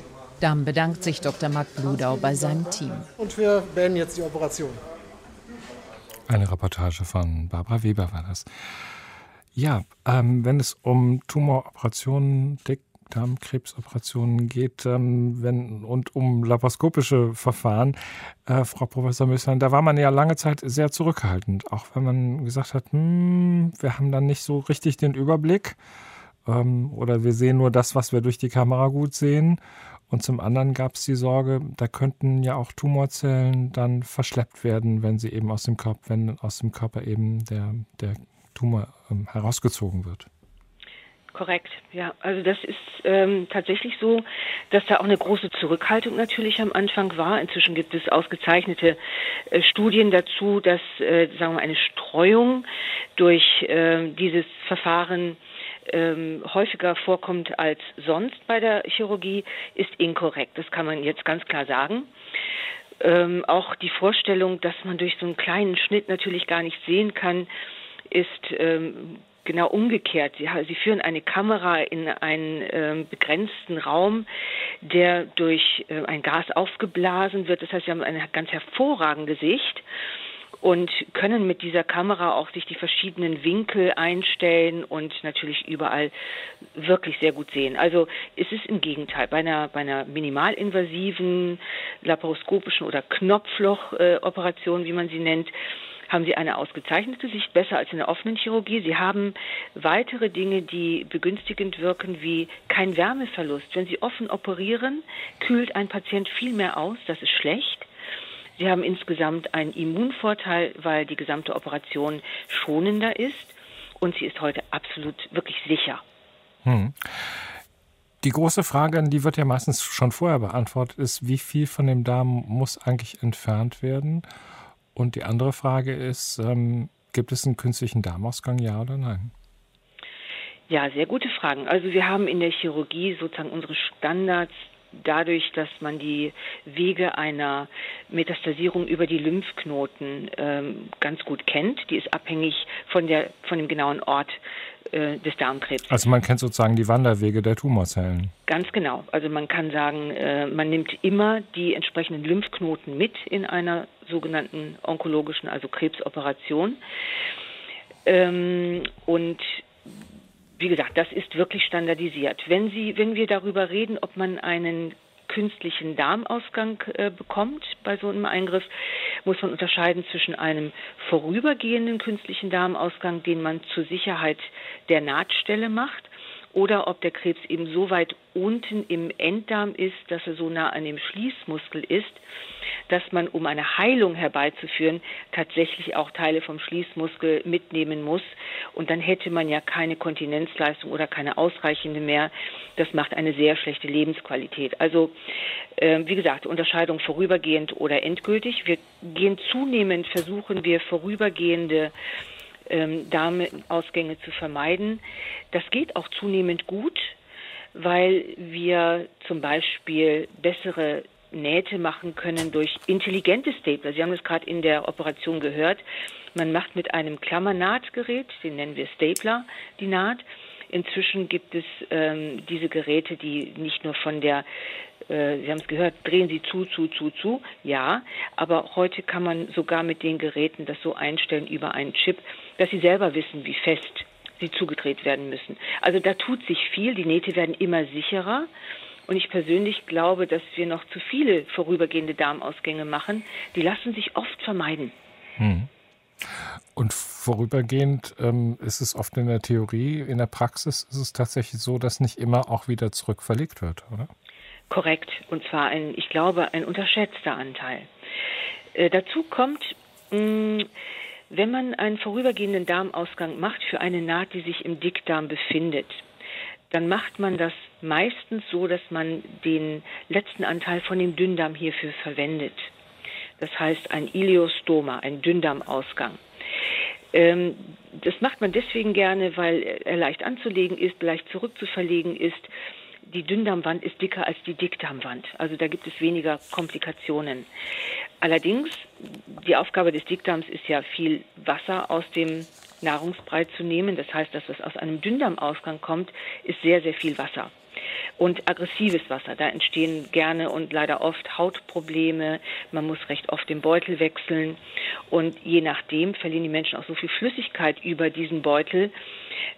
Dann bedankt sich Dr. Marc Bludau bei seinem Team. Und wir beenden jetzt die Operation. Eine Reportage von Barbara Weber war das. Ja, ähm, wenn es um Tumoroperationen, Dickdarmkrebsoperationen geht ähm, wenn, und um laparoskopische Verfahren, äh, Frau Professor Müsslein, da war man ja lange Zeit sehr zurückhaltend, auch wenn man gesagt hat, hm, wir haben dann nicht so richtig den Überblick ähm, oder wir sehen nur das, was wir durch die Kamera gut sehen. Und zum anderen gab es die Sorge, da könnten ja auch Tumorzellen dann verschleppt werden, wenn sie eben aus dem Körper, wenn aus dem Körper eben der, der Tumor ähm, herausgezogen wird. Korrekt, ja. Also das ist ähm, tatsächlich so, dass da auch eine große Zurückhaltung natürlich am Anfang war. Inzwischen gibt es ausgezeichnete äh, Studien dazu, dass äh, sagen wir eine Streuung durch äh, dieses Verfahren ähm, häufiger vorkommt als sonst bei der Chirurgie, ist inkorrekt. Das kann man jetzt ganz klar sagen. Ähm, auch die Vorstellung, dass man durch so einen kleinen Schnitt natürlich gar nicht sehen kann, ist ähm, genau umgekehrt. Sie, sie, führen eine Kamera in einen äh, begrenzten Raum, der durch äh, ein Gas aufgeblasen wird. Das heißt, sie haben ein ganz hervorragendes Sicht und können mit dieser Kamera auch sich die verschiedenen Winkel einstellen und natürlich überall wirklich sehr gut sehen. Also es ist im Gegenteil bei einer, bei einer minimalinvasiven laparoskopischen oder Knopflochoperation, wie man sie nennt, haben sie eine ausgezeichnete Sicht, besser als in der offenen Chirurgie. Sie haben weitere Dinge, die begünstigend wirken, wie kein Wärmeverlust. Wenn Sie offen operieren, kühlt ein Patient viel mehr aus, das ist schlecht. Sie haben insgesamt einen Immunvorteil, weil die gesamte Operation schonender ist und sie ist heute absolut wirklich sicher. Hm. Die große Frage, die wird ja meistens schon vorher beantwortet, ist, wie viel von dem Darm muss eigentlich entfernt werden? Und die andere Frage ist, ähm, gibt es einen künstlichen Darmausgang, ja oder nein? Ja, sehr gute Fragen. Also wir haben in der Chirurgie sozusagen unsere Standards dadurch, dass man die Wege einer Metastasierung über die Lymphknoten ähm, ganz gut kennt. Die ist abhängig von, der, von dem genauen Ort äh, des Darmkrebs. Also man kennt sozusagen die Wanderwege der Tumorzellen. Ganz genau. Also man kann sagen, äh, man nimmt immer die entsprechenden Lymphknoten mit in einer sogenannten onkologischen, also Krebsoperation. Ähm, und wie gesagt, das ist wirklich standardisiert. Wenn Sie, wenn wir darüber reden, ob man einen künstlichen Darmausgang äh, bekommt bei so einem Eingriff, muss man unterscheiden zwischen einem vorübergehenden künstlichen Darmausgang, den man zur Sicherheit der Nahtstelle macht, oder ob der Krebs eben so weit unten im Enddarm ist, dass er so nah an dem Schließmuskel ist, dass man, um eine Heilung herbeizuführen, tatsächlich auch Teile vom Schließmuskel mitnehmen muss. Und dann hätte man ja keine Kontinenzleistung oder keine ausreichende mehr. Das macht eine sehr schlechte Lebensqualität. Also, äh, wie gesagt, Unterscheidung vorübergehend oder endgültig. Wir gehen zunehmend, versuchen wir vorübergehende ähm, Darmausgänge zu vermeiden. Das geht auch zunehmend gut, weil wir zum Beispiel bessere Nähte machen können durch intelligente Stapler. Sie haben das gerade in der Operation gehört. Man macht mit einem Klammernahtgerät, den nennen wir Stapler, die Naht. Inzwischen gibt es ähm, diese Geräte, die nicht nur von der äh, Sie haben es gehört, drehen Sie zu, zu, zu, zu. Ja, aber heute kann man sogar mit den Geräten das so einstellen über einen Chip, dass Sie selber wissen, wie fest sie zugedreht werden müssen. Also da tut sich viel. Die Nähte werden immer sicherer. Und ich persönlich glaube, dass wir noch zu viele vorübergehende Darmausgänge machen. Die lassen sich oft vermeiden. Hm. Und vorübergehend ähm, ist es oft in der Theorie, in der Praxis ist es tatsächlich so, dass nicht immer auch wieder zurückverlegt wird, oder? Korrekt. Und zwar ein, ich glaube, ein unterschätzter Anteil. Äh, dazu kommt, mh, wenn man einen vorübergehenden Darmausgang macht für eine Naht, die sich im Dickdarm befindet, dann macht man das meistens so, dass man den letzten Anteil von dem Dünndarm hierfür verwendet. Das heißt ein Ileostoma, ein Dünndarmausgang. Ähm, das macht man deswegen gerne, weil er leicht anzulegen ist, leicht zurückzuverlegen ist die Dünndarmwand ist dicker als die Dickdarmwand. Also da gibt es weniger Komplikationen. Allerdings, die Aufgabe des Dickdarms ist ja viel Wasser aus dem Nahrungsbrei zu nehmen. Das heißt, dass was aus einem Dünndarmausgang kommt, ist sehr, sehr viel Wasser. Und aggressives Wasser, da entstehen gerne und leider oft Hautprobleme. Man muss recht oft den Beutel wechseln. Und je nachdem verlieren die Menschen auch so viel Flüssigkeit über diesen Beutel,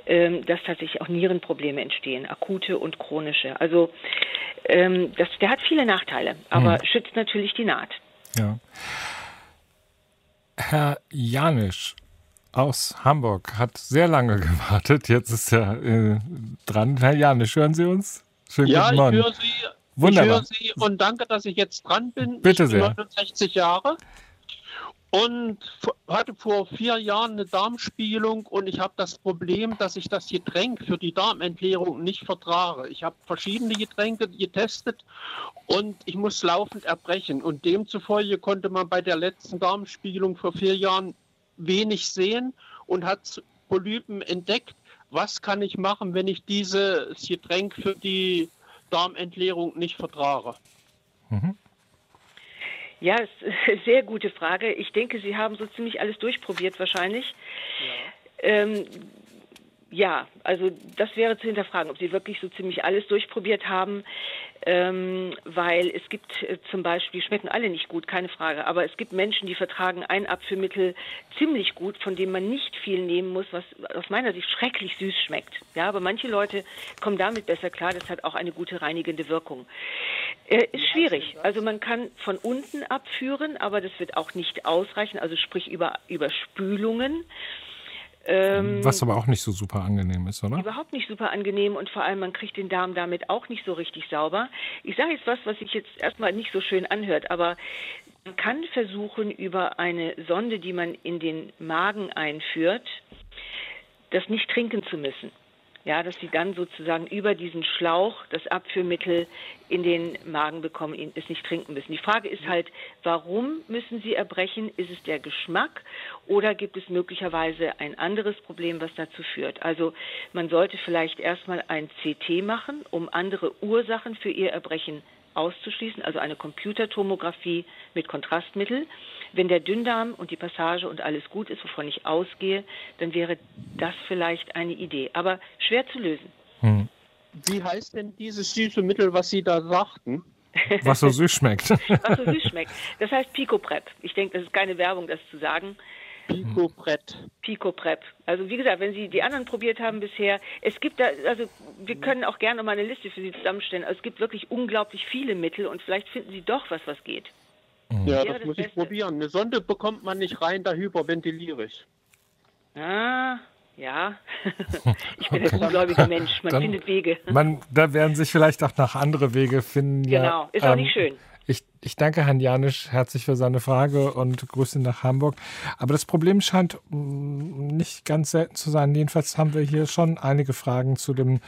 ähm, dass tatsächlich auch Nierenprobleme entstehen, akute und chronische. Also ähm, das, der hat viele Nachteile, aber hm. schützt natürlich die Naht. Ja. Herr Janisch aus Hamburg hat sehr lange [laughs] gewartet. Jetzt ist er äh, dran. Herr Janisch, hören Sie uns? Schönen ja, guten Morgen. ich höre Sie. Wunderbar. Ich höre Sie und danke, dass ich jetzt dran bin. Bitte ich bin sehr. 69 Jahre und hatte vor vier Jahren eine Darmspielung und ich habe das Problem, dass ich das Getränk für die Darmentleerung nicht vertrage. Ich habe verschiedene Getränke getestet und ich muss laufend erbrechen. Und demzufolge konnte man bei der letzten Darmspielung vor vier Jahren wenig sehen und hat Polypen entdeckt. Was kann ich machen, wenn ich dieses Getränk für die Darmentleerung nicht vertrage? Mhm. Ja, ist eine sehr gute Frage. Ich denke, Sie haben so ziemlich alles durchprobiert wahrscheinlich. Ja. Ähm, ja, also das wäre zu hinterfragen, ob Sie wirklich so ziemlich alles durchprobiert haben, ähm, weil es gibt äh, zum Beispiel, schmecken alle nicht gut, keine Frage, aber es gibt Menschen, die vertragen ein Apfelmittel ziemlich gut, von dem man nicht viel nehmen muss, was aus meiner Sicht schrecklich süß schmeckt. Ja, aber manche Leute kommen damit besser klar, das hat auch eine gute reinigende Wirkung. Äh, ist schwierig. Also man kann von unten abführen, aber das wird auch nicht ausreichen, also sprich über, über Spülungen. Ähm, Was aber auch nicht so super angenehm ist, oder? Überhaupt nicht super angenehm und vor allem man kriegt den Darm damit auch nicht so richtig sauber. Ich sage jetzt was, was sich jetzt erstmal nicht so schön anhört, aber man kann versuchen, über eine Sonde, die man in den Magen einführt, das nicht trinken zu müssen. Ja, dass sie dann sozusagen über diesen Schlauch das Abführmittel in den Magen bekommen, ihn- es nicht trinken müssen. Die Frage ist halt, warum müssen sie erbrechen? Ist es der Geschmack oder gibt es möglicherweise ein anderes Problem, was dazu führt? Also man sollte vielleicht erstmal ein CT machen, um andere Ursachen für ihr Erbrechen auszuschließen, also eine Computertomographie mit Kontrastmittel. Wenn der Dünndarm und die Passage und alles gut ist, wovon ich ausgehe, dann wäre das vielleicht eine Idee. Aber schwer zu lösen. Hm. Wie heißt denn dieses süße Mittel, was Sie da sagten? [laughs] Was so süß schmeckt. Was so süß schmeckt. Das heißt Pico Prep. Ich denke, das ist keine Werbung, das zu sagen. Pico Brett. Pico Prep. Also wie gesagt, wenn Sie die anderen probiert haben bisher, es gibt da, also wir können auch gerne mal eine Liste für Sie zusammenstellen. Also es gibt wirklich unglaublich viele Mittel und vielleicht finden Sie doch was, was geht. Ja, Wäre das das muss ich Beste. probieren. Eine Sonde bekommt man nicht rein, da hyperventiliere ich. Ah, ja. [laughs] ich bin ein ungläubiger Mensch. Man Dann- findet Wege. Man, da werden sich vielleicht auch noch andere Wege finden. ja. Genau, ist auch nicht schön. Ich, ich danke Herrn Janisch herzlich für seine Frage und Grüße nach Hamburg. Aber das Problem scheint mm, nicht ganz selten zu sein. Jedenfalls haben wir hier schon einige Fragen zu dem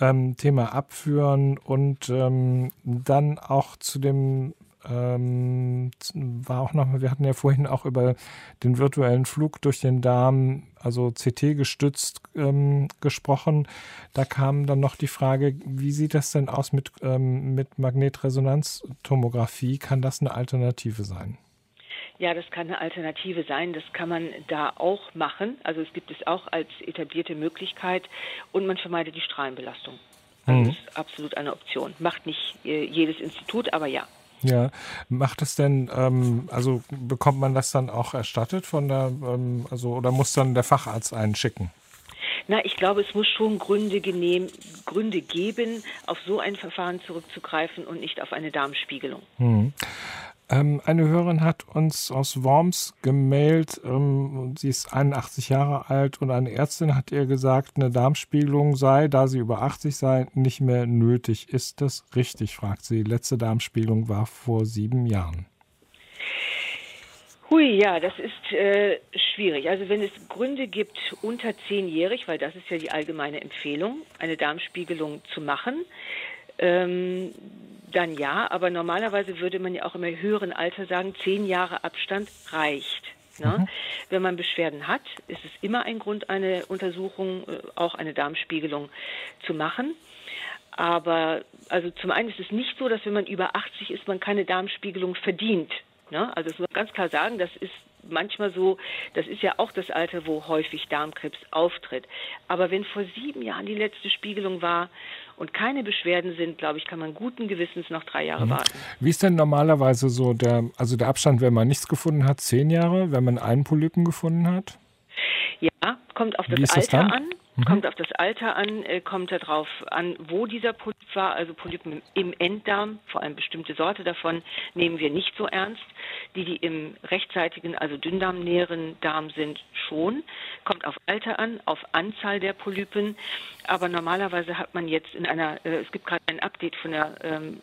ähm, Thema Abführen und ähm, dann auch zu dem ähm, war auch noch, wir hatten ja vorhin auch über den virtuellen Flug durch den Darm, also CT gestützt ähm, gesprochen. Da kam dann noch die Frage, wie sieht das denn aus mit, ähm, mit Magnetresonanztomographie? Kann das eine Alternative sein? Ja, das kann eine Alternative sein. Das kann man da auch machen. Also es gibt es auch als etablierte Möglichkeit und man vermeidet die Strahlenbelastung. Also Mhm. das ist absolut eine Option. Macht nicht äh, jedes Institut, aber ja. Ja, macht es denn, ähm, also bekommt man das dann auch erstattet von der, ähm, also oder muss dann der Facharzt einen schicken? Na, ich glaube, es muss schon Gründe, genehm, Gründe geben, auf so ein Verfahren zurückzugreifen und nicht auf eine Darmspiegelung. Hm. Ähm, eine Hörerin hat uns aus Worms gemailt, ähm, sie ist 81 Jahre alt und eine Ärztin hat ihr gesagt, eine Darmspiegelung sei, da sie über 80 sei, nicht mehr nötig. Ist das richtig, fragt sie. Die letzte Darmspiegelung war vor sieben Jahren. Hui, ja, das ist äh, schwierig. Also wenn es Gründe gibt, unter zehnjährig, weil das ist ja die allgemeine Empfehlung, eine Darmspiegelung zu machen, ähm, dann ja, aber normalerweise würde man ja auch im höheren Alter sagen, zehn Jahre Abstand reicht. Ne? Wenn man Beschwerden hat, ist es immer ein Grund, eine Untersuchung, äh, auch eine Darmspiegelung zu machen. Aber also zum einen ist es nicht so, dass wenn man über 80 ist, man keine Darmspiegelung verdient. Ne? Also das muss man ganz klar sagen, das ist manchmal so, das ist ja auch das Alter, wo häufig Darmkrebs auftritt. Aber wenn vor sieben Jahren die letzte Spiegelung war und keine Beschwerden sind, glaube ich, kann man guten Gewissens noch drei Jahre warten. Wie ist denn normalerweise so der, also der Abstand, wenn man nichts gefunden hat, zehn Jahre, wenn man einen Polypen gefunden hat? Ja, kommt auf das das Alter dann? an. Mhm. Kommt auf das Alter an, äh, kommt darauf an, wo dieser Polyp war. Also Polypen im Enddarm, vor allem bestimmte Sorte davon, nehmen wir nicht so ernst. Die, die im rechtzeitigen, also dünndarmnäheren Darm sind, schon. Kommt auf Alter an, auf Anzahl der Polypen. Aber normalerweise hat man jetzt in einer, äh, es gibt gerade ein Update von der ähm,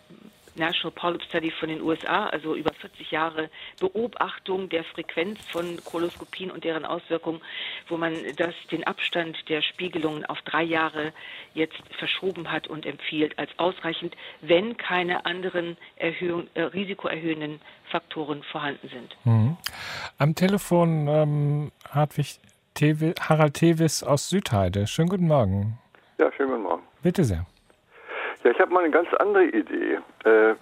National Polyp Study von den USA, also über 40 Jahre Beobachtung der Frequenz von Koloskopien und deren Auswirkungen, wo man das, den Abstand der Spiegelungen auf drei Jahre jetzt verschoben hat und empfiehlt als ausreichend, wenn keine anderen Erhöhung, äh, risikoerhöhenden Faktoren vorhanden sind. Mhm. Am Telefon ähm, Hartwig Tewi, Harald Tevis aus Südheide. Schönen guten Morgen. Ja, schönen guten Morgen. Bitte sehr. Ja, ich habe mal eine ganz andere Idee. Äh,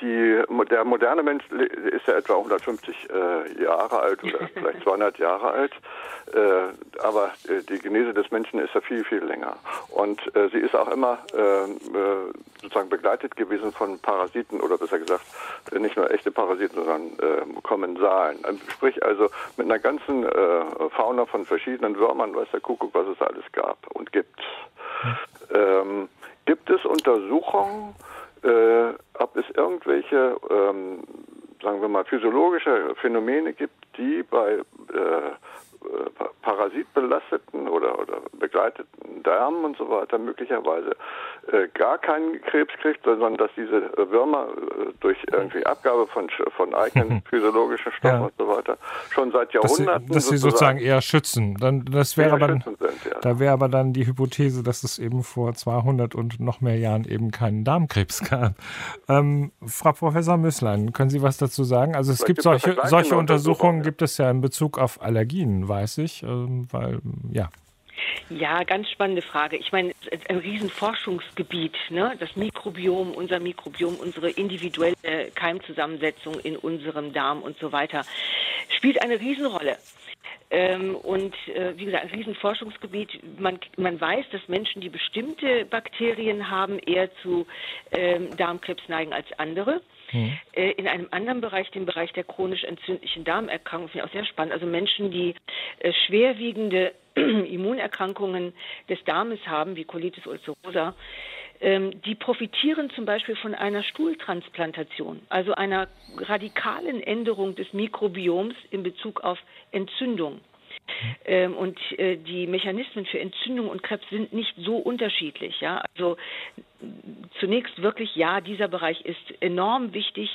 die, der moderne Mensch ist ja etwa 150 äh, Jahre alt oder [laughs] vielleicht 200 Jahre alt. Äh, aber äh, die Genese des Menschen ist ja viel, viel länger. Und äh, sie ist auch immer äh, äh, sozusagen begleitet gewesen von Parasiten oder besser gesagt äh, nicht nur echte Parasiten, sondern Kommensalen. Ähm, Sprich also mit einer ganzen Fauna von verschiedenen Würmern, weiß der Kuckuck, was es alles gab und gibt. Ähm, gibt es Untersuchungen, äh, ob es irgendwelche, ähm, sagen wir mal, physiologische Phänomene gibt, die bei äh, parasitbelasteten oder, oder begleiteten Darmen und so weiter möglicherweise äh, gar keinen Krebs kriegt, sondern dass diese äh, Würmer äh, durch irgendwie Abgabe von, von eigenen [laughs] physiologischen Stoffen Ja. und so weiter schon seit Dass sie, Jahrhunderten dass sie sozusagen eher schützen. Dann, das wäre dann, sind, ja. da wäre aber dann die Hypothese, dass es eben vor 200 und noch mehr Jahren eben keinen Darmkrebs [laughs] gab. Ähm, Frau Professor Müsslein, können Sie was dazu sagen? Also es Vielleicht gibt solche, solche Untersuchungen, Untersuchungen, gibt es ja in Bezug auf Allergien, weiß ich, ähm, weil ja. Ja, ganz spannende Frage. Ich meine, ein Riesenforschungsgebiet, ne? das Mikrobiom, unser Mikrobiom, unsere individuelle Keimzusammensetzung in unserem Darm und so weiter, spielt eine Riesenrolle. Ähm, und äh, wie gesagt, ein Riesenforschungsgebiet. Man, man weiß, dass Menschen, die bestimmte Bakterien haben, eher zu ähm, Darmkrebs neigen als andere. Äh, In einem anderen Bereich, dem Bereich der chronisch entzündlichen Darmerkrankungen, finde ich auch sehr spannend. Also Menschen, die äh, schwerwiegende [clears throat] Immunerkrankungen des Darmes haben, wie Colitis ulcerosa, ähm, die profitieren zum Beispiel von einer Stuhltransplantation, also einer radikalen Änderung des Mikrobioms in Bezug auf Entzündung. Ähm, und äh, die Mechanismen für Entzündung und Krebs sind nicht so unterschiedlich. Ja? Also zunächst wirklich, ja, dieser Bereich ist enorm wichtig,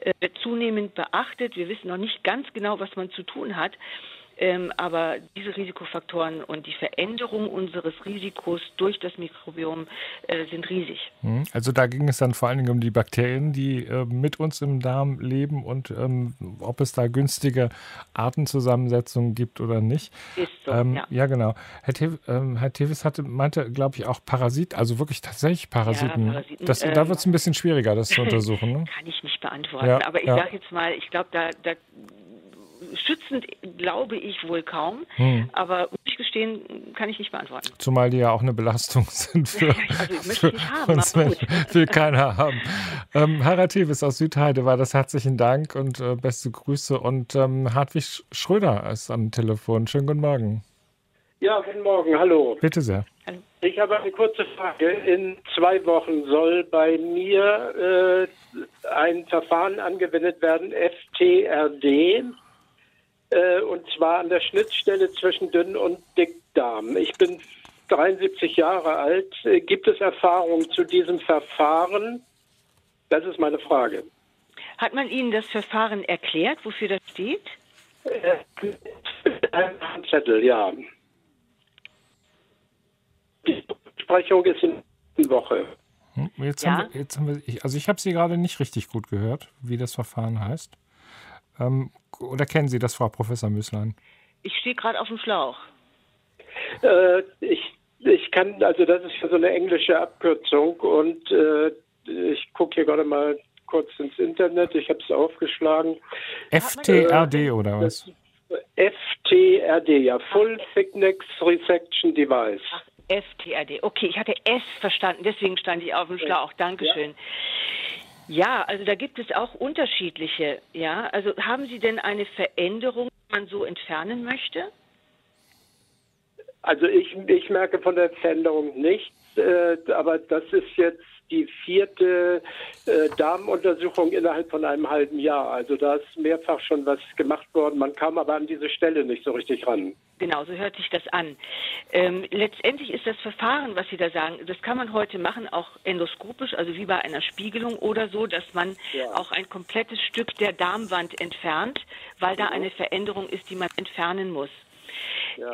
äh, zunehmend beachtet. Wir wissen noch nicht ganz genau, was man zu tun hat. Ähm, aber diese Risikofaktoren und die Veränderung unseres Risikos durch das Mikrobiom äh, sind riesig. Hm, Also da ging es dann vor allen Dingen um die Bakterien, die äh, mit uns im Darm leben und ähm, ob es da günstige Artenzusammensetzungen gibt oder nicht. Ist so, ähm, ja. genau. Herr, Tev, ähm, Herr Tevis hatte, meinte, glaube ich, auch Parasit, also wirklich tatsächlich Parasiten. Parasiten, das, da ähm, wird es ein bisschen schwieriger, das zu [laughs] untersuchen. Ne? Kann ich nicht beantworten. Ja, aber ich ja. sage jetzt mal, ich glaube, da, da schützend glaube ich wohl kaum. Hm. Aber muss ich gestehen, kann ich nicht beantworten. Zumal die ja auch eine Belastung [laughs] sind für, Also ich möchte für nicht haben, uns Menschen. Will keiner haben. Ähm, Harald Tevis aus Südheide war das. Herzlichen Dank und äh, beste Grüße. Und ähm, Hartwig Sch- Schröder ist am Telefon. Schönen guten Morgen. Ja, guten Morgen, hallo. Bitte sehr. Ich habe eine kurze Frage. In zwei Wochen soll bei mir äh, ein Verfahren angewendet werden, FTRD, äh, und zwar an der Schnittstelle zwischen Dünn- und Dickdarm. Ich bin 73 Jahre alt. Äh, Gibt es Erfahrungen zu diesem Verfahren? Das ist meine Frage. Hat man Ihnen das Verfahren erklärt, wofür das steht? Ein Zettel, ja. Die Besprechung ist in der Woche. Hm, Jetzt Ja. haben wir, jetzt haben wir, also ich habe Sie gerade nicht richtig gut gehört, wie das Verfahren heißt. Ähm, oder kennen Sie das, Frau Professor Müßlein? Ich stehe gerade auf dem Schlauch. Äh, ich, ich kann, also das ist ja so eine englische Abkürzung und äh, ich gucke hier gerade mal kurz ins Internet, ich habe es aufgeschlagen. FTRD oder was? FTRD, ja, Full Thickness Resection Device. FTRD. Okay, ich hatte S verstanden, deswegen stand ich auf dem Schlauch. Dankeschön. Ja, also da gibt es auch unterschiedliche. Ja, also haben Sie denn eine Veränderung, die man so entfernen möchte? Also ich, ich merke von der Veränderung nichts, äh, aber das ist jetzt die vierte äh, Darmuntersuchung innerhalb von einem halben Jahr. Also da ist mehrfach schon was gemacht worden. Man kam aber an diese Stelle nicht so richtig ran. Genau, so hört sich das an. Ähm, letztendlich ist das Verfahren, was Sie da sagen, das kann man heute machen, auch endoskopisch, also wie bei einer Spiegelung oder so, dass man auch ein komplettes Stück der Darmwand entfernt, weil da eine Veränderung ist, die man entfernen muss.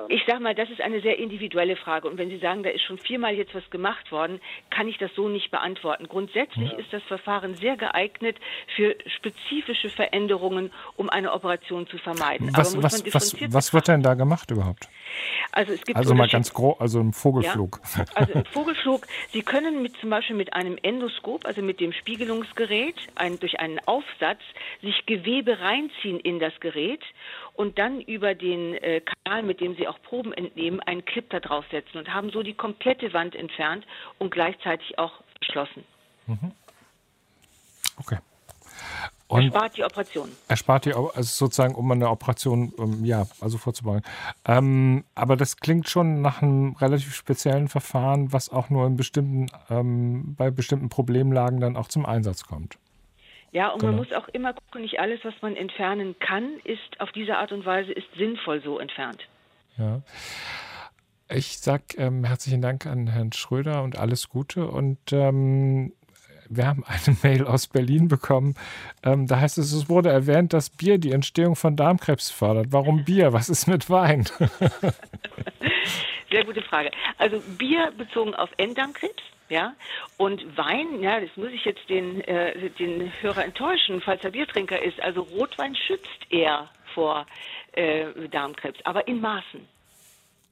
Ich sage mal, das ist eine sehr individuelle Frage. Und wenn Sie sagen, da ist schon viermal jetzt was gemacht worden, kann ich das so nicht beantworten. Grundsätzlich ist das Verfahren sehr geeignet für spezifische Veränderungen, um eine Operation zu vermeiden. Was, was, was, was wird denn da gemacht überhaupt? also es gibt Also mal ganz grob, also im Vogelflug. Ja, also im Vogelflug, Sie können mit, zum Beispiel mit einem Endoskop, also mit dem Spiegelungsgerät, ein, durch einen Aufsatz, sich Gewebe reinziehen in das Gerät und dann über den äh, Kanal, mit dem Sie auch Proben entnehmen, einen Clip da draufsetzen und haben so die komplette Wand entfernt und gleichzeitig auch verschlossen. Mhm. Okay. Und Erspart die Operation. erspart ihr also sozusagen, um eine Operation, ähm, ja, also vorzubauen. Ähm, aber das klingt schon nach einem relativ speziellen Verfahren, was auch nur in bestimmten, ähm, bei bestimmten Problemlagen dann auch zum Einsatz kommt. Ja, und Genau. man muss auch immer gucken, nicht alles, was man entfernen kann, ist auf diese Art und Weise ist sinnvoll so entfernt. Ja. Ich sage ähm, herzlichen Dank an Herrn Schröder und alles Gute. Und ähm, wir haben eine [laughs] Mail aus Berlin bekommen. Ähm, da heißt es, es wurde erwähnt, dass Bier die Entstehung von Darmkrebs fördert. Warum [laughs] Bier? Was ist mit Wein? Sehr gute Frage. Also Bier bezogen auf Enddarmkrebs. Ja, und Wein, ja, das muss ich jetzt den, äh, den Hörer enttäuschen, falls er Biertrinker ist. Also Rotwein schützt eher vor äh, Darmkrebs, aber in Maßen.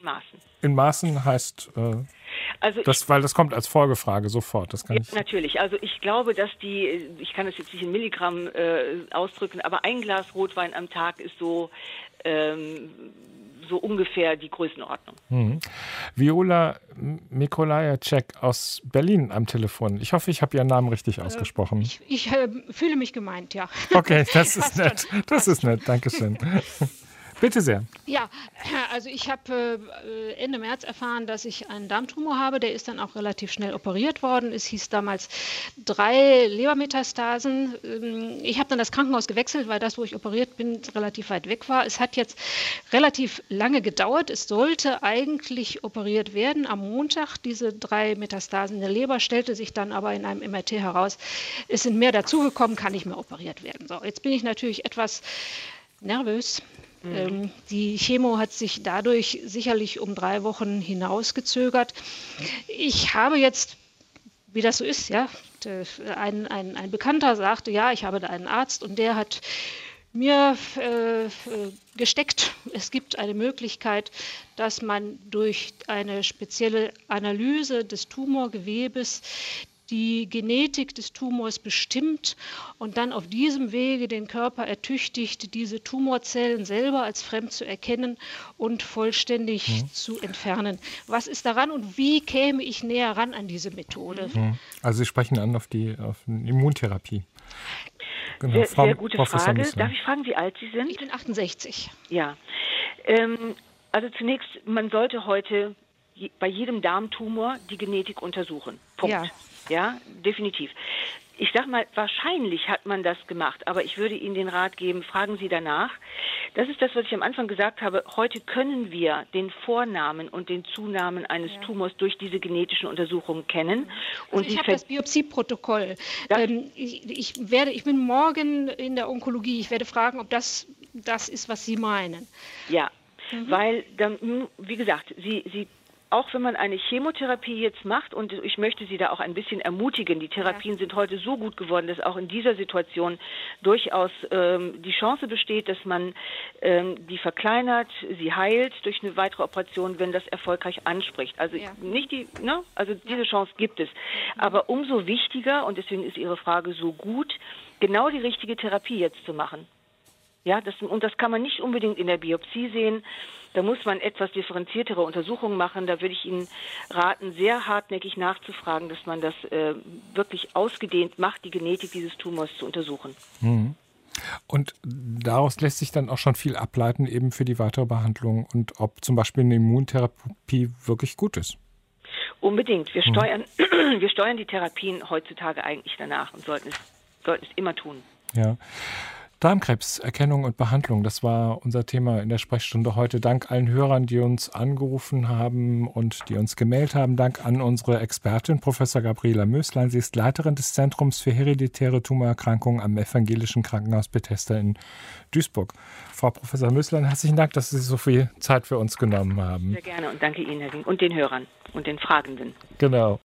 Maßen. In Maßen heißt, äh, also das, ich, weil das kommt als Folgefrage sofort. Das kann ich natürlich. Also ich glaube, dass die, ich kann das jetzt nicht in Milligramm äh, ausdrücken, aber ein Glas Rotwein am Tag ist so ähm, so ungefähr die Größenordnung. Mhm. Viola Mikolajacek aus Berlin am Telefon. Ich hoffe, ich habe Ihren Namen richtig äh, ausgesprochen. Ich, ich äh, fühle mich gemeint, ja. Okay, das [laughs] ist nett. Das ist nett. Dankeschön. [laughs] Bitte sehr. Ja, [clears throat] also ich habe äh, Ende März erfahren, dass ich einen Darmtumor habe. Der ist dann auch relativ schnell operiert worden. Es hieß damals drei Lebermetastasen. Ähm, ich habe dann das Krankenhaus gewechselt, weil das, wo ich operiert bin, relativ weit weg war. Es hat jetzt relativ lange gedauert. Es sollte eigentlich operiert werden am Montag. Diese drei Metastasen der Leber stellte sich dann aber in einem MRT heraus, es sind mehr dazugekommen, kann nicht mehr operiert werden. So, jetzt bin ich natürlich etwas nervös Mhm. Ähm, die Chemo hat sich dadurch sicherlich um drei Wochen hinausgezögert. Ich habe jetzt, wie das so ist, ja, ein, ein, ein Bekannter sagte, ja, ich habe da einen Arzt und der hat mir äh, gesteckt, es gibt eine Möglichkeit, dass man durch eine spezielle Analyse des Tumorgewebes die Genetik des Tumors bestimmt und dann auf diesem Wege den Körper ertüchtigt, diese Tumorzellen selber als fremd zu erkennen und vollständig mhm. zu entfernen. Was ist daran und wie käme ich näher ran an diese Methode? Mhm. Also Sie sprechen an auf die auf Immuntherapie. Genau. Sehr, sehr gute Professor Frage. Müssen. Darf ich fragen, wie alt Sie sind? Ich bin 68. Ja. Ähm, also zunächst, man sollte heute bei jedem Darmtumor die Genetik untersuchen. Punkt. Ja. Ja, definitiv. Ich sage mal, wahrscheinlich hat man das gemacht, aber ich würde Ihnen den Rat geben, fragen Sie danach. Das ist das, was ich am Anfang gesagt habe. Heute können wir den Vornamen und den Zunamen eines ja. Tumors durch diese genetischen Untersuchungen kennen. Also ich habe das Biopsieprotokoll. Ähm, ich, ich, werde, ich bin morgen in der Onkologie. Ich werde fragen, ob das das ist, was Sie meinen. Ja, Mhm. Weil, dann, wie gesagt, Sie, Sie auch wenn man eine Chemotherapie jetzt macht, und ich möchte Sie da auch ein bisschen ermutigen, die Therapien ja. sind heute so gut geworden, dass auch in dieser Situation durchaus ähm, die Chance besteht, dass man ähm, die verkleinert, sie heilt durch eine weitere Operation, wenn das erfolgreich anspricht. Also ja. nicht die, ne? Also diese Chance gibt es. Aber umso wichtiger, und deswegen ist Ihre Frage so gut, genau die richtige Therapie jetzt zu machen. Ja, das, und das kann man nicht unbedingt in der Biopsie sehen. Da muss man etwas differenziertere Untersuchungen machen. Da würde ich Ihnen raten, sehr hartnäckig nachzufragen, dass man das äh, wirklich ausgedehnt macht, die Genetik dieses Tumors zu untersuchen. Mhm. Und daraus lässt sich dann auch schon viel ableiten, eben für die weitere Behandlung und ob zum Beispiel eine Immuntherapie wirklich gut ist. Unbedingt. Wir, mhm. steuern, [clears throat] wir steuern die Therapien heutzutage eigentlich danach und sollten es, sollten es immer tun. Ja. Darmkrebserkennung und Behandlung, das war unser Thema in der Sprechstunde heute. Dank allen Hörern, die uns angerufen haben und die uns gemeldet haben. Dank an unsere Expertin, Professor Gabriela Möslein. Sie ist Leiterin des Zentrums für hereditäre Tumorerkrankungen am Evangelischen Krankenhaus Bethesda in Duisburg. Frau Professor Möslein, herzlichen Dank, dass Sie so viel Zeit für uns genommen haben. Sehr gerne und danke Ihnen, Herr Wink, und den Hörern und den Fragenden. Genau.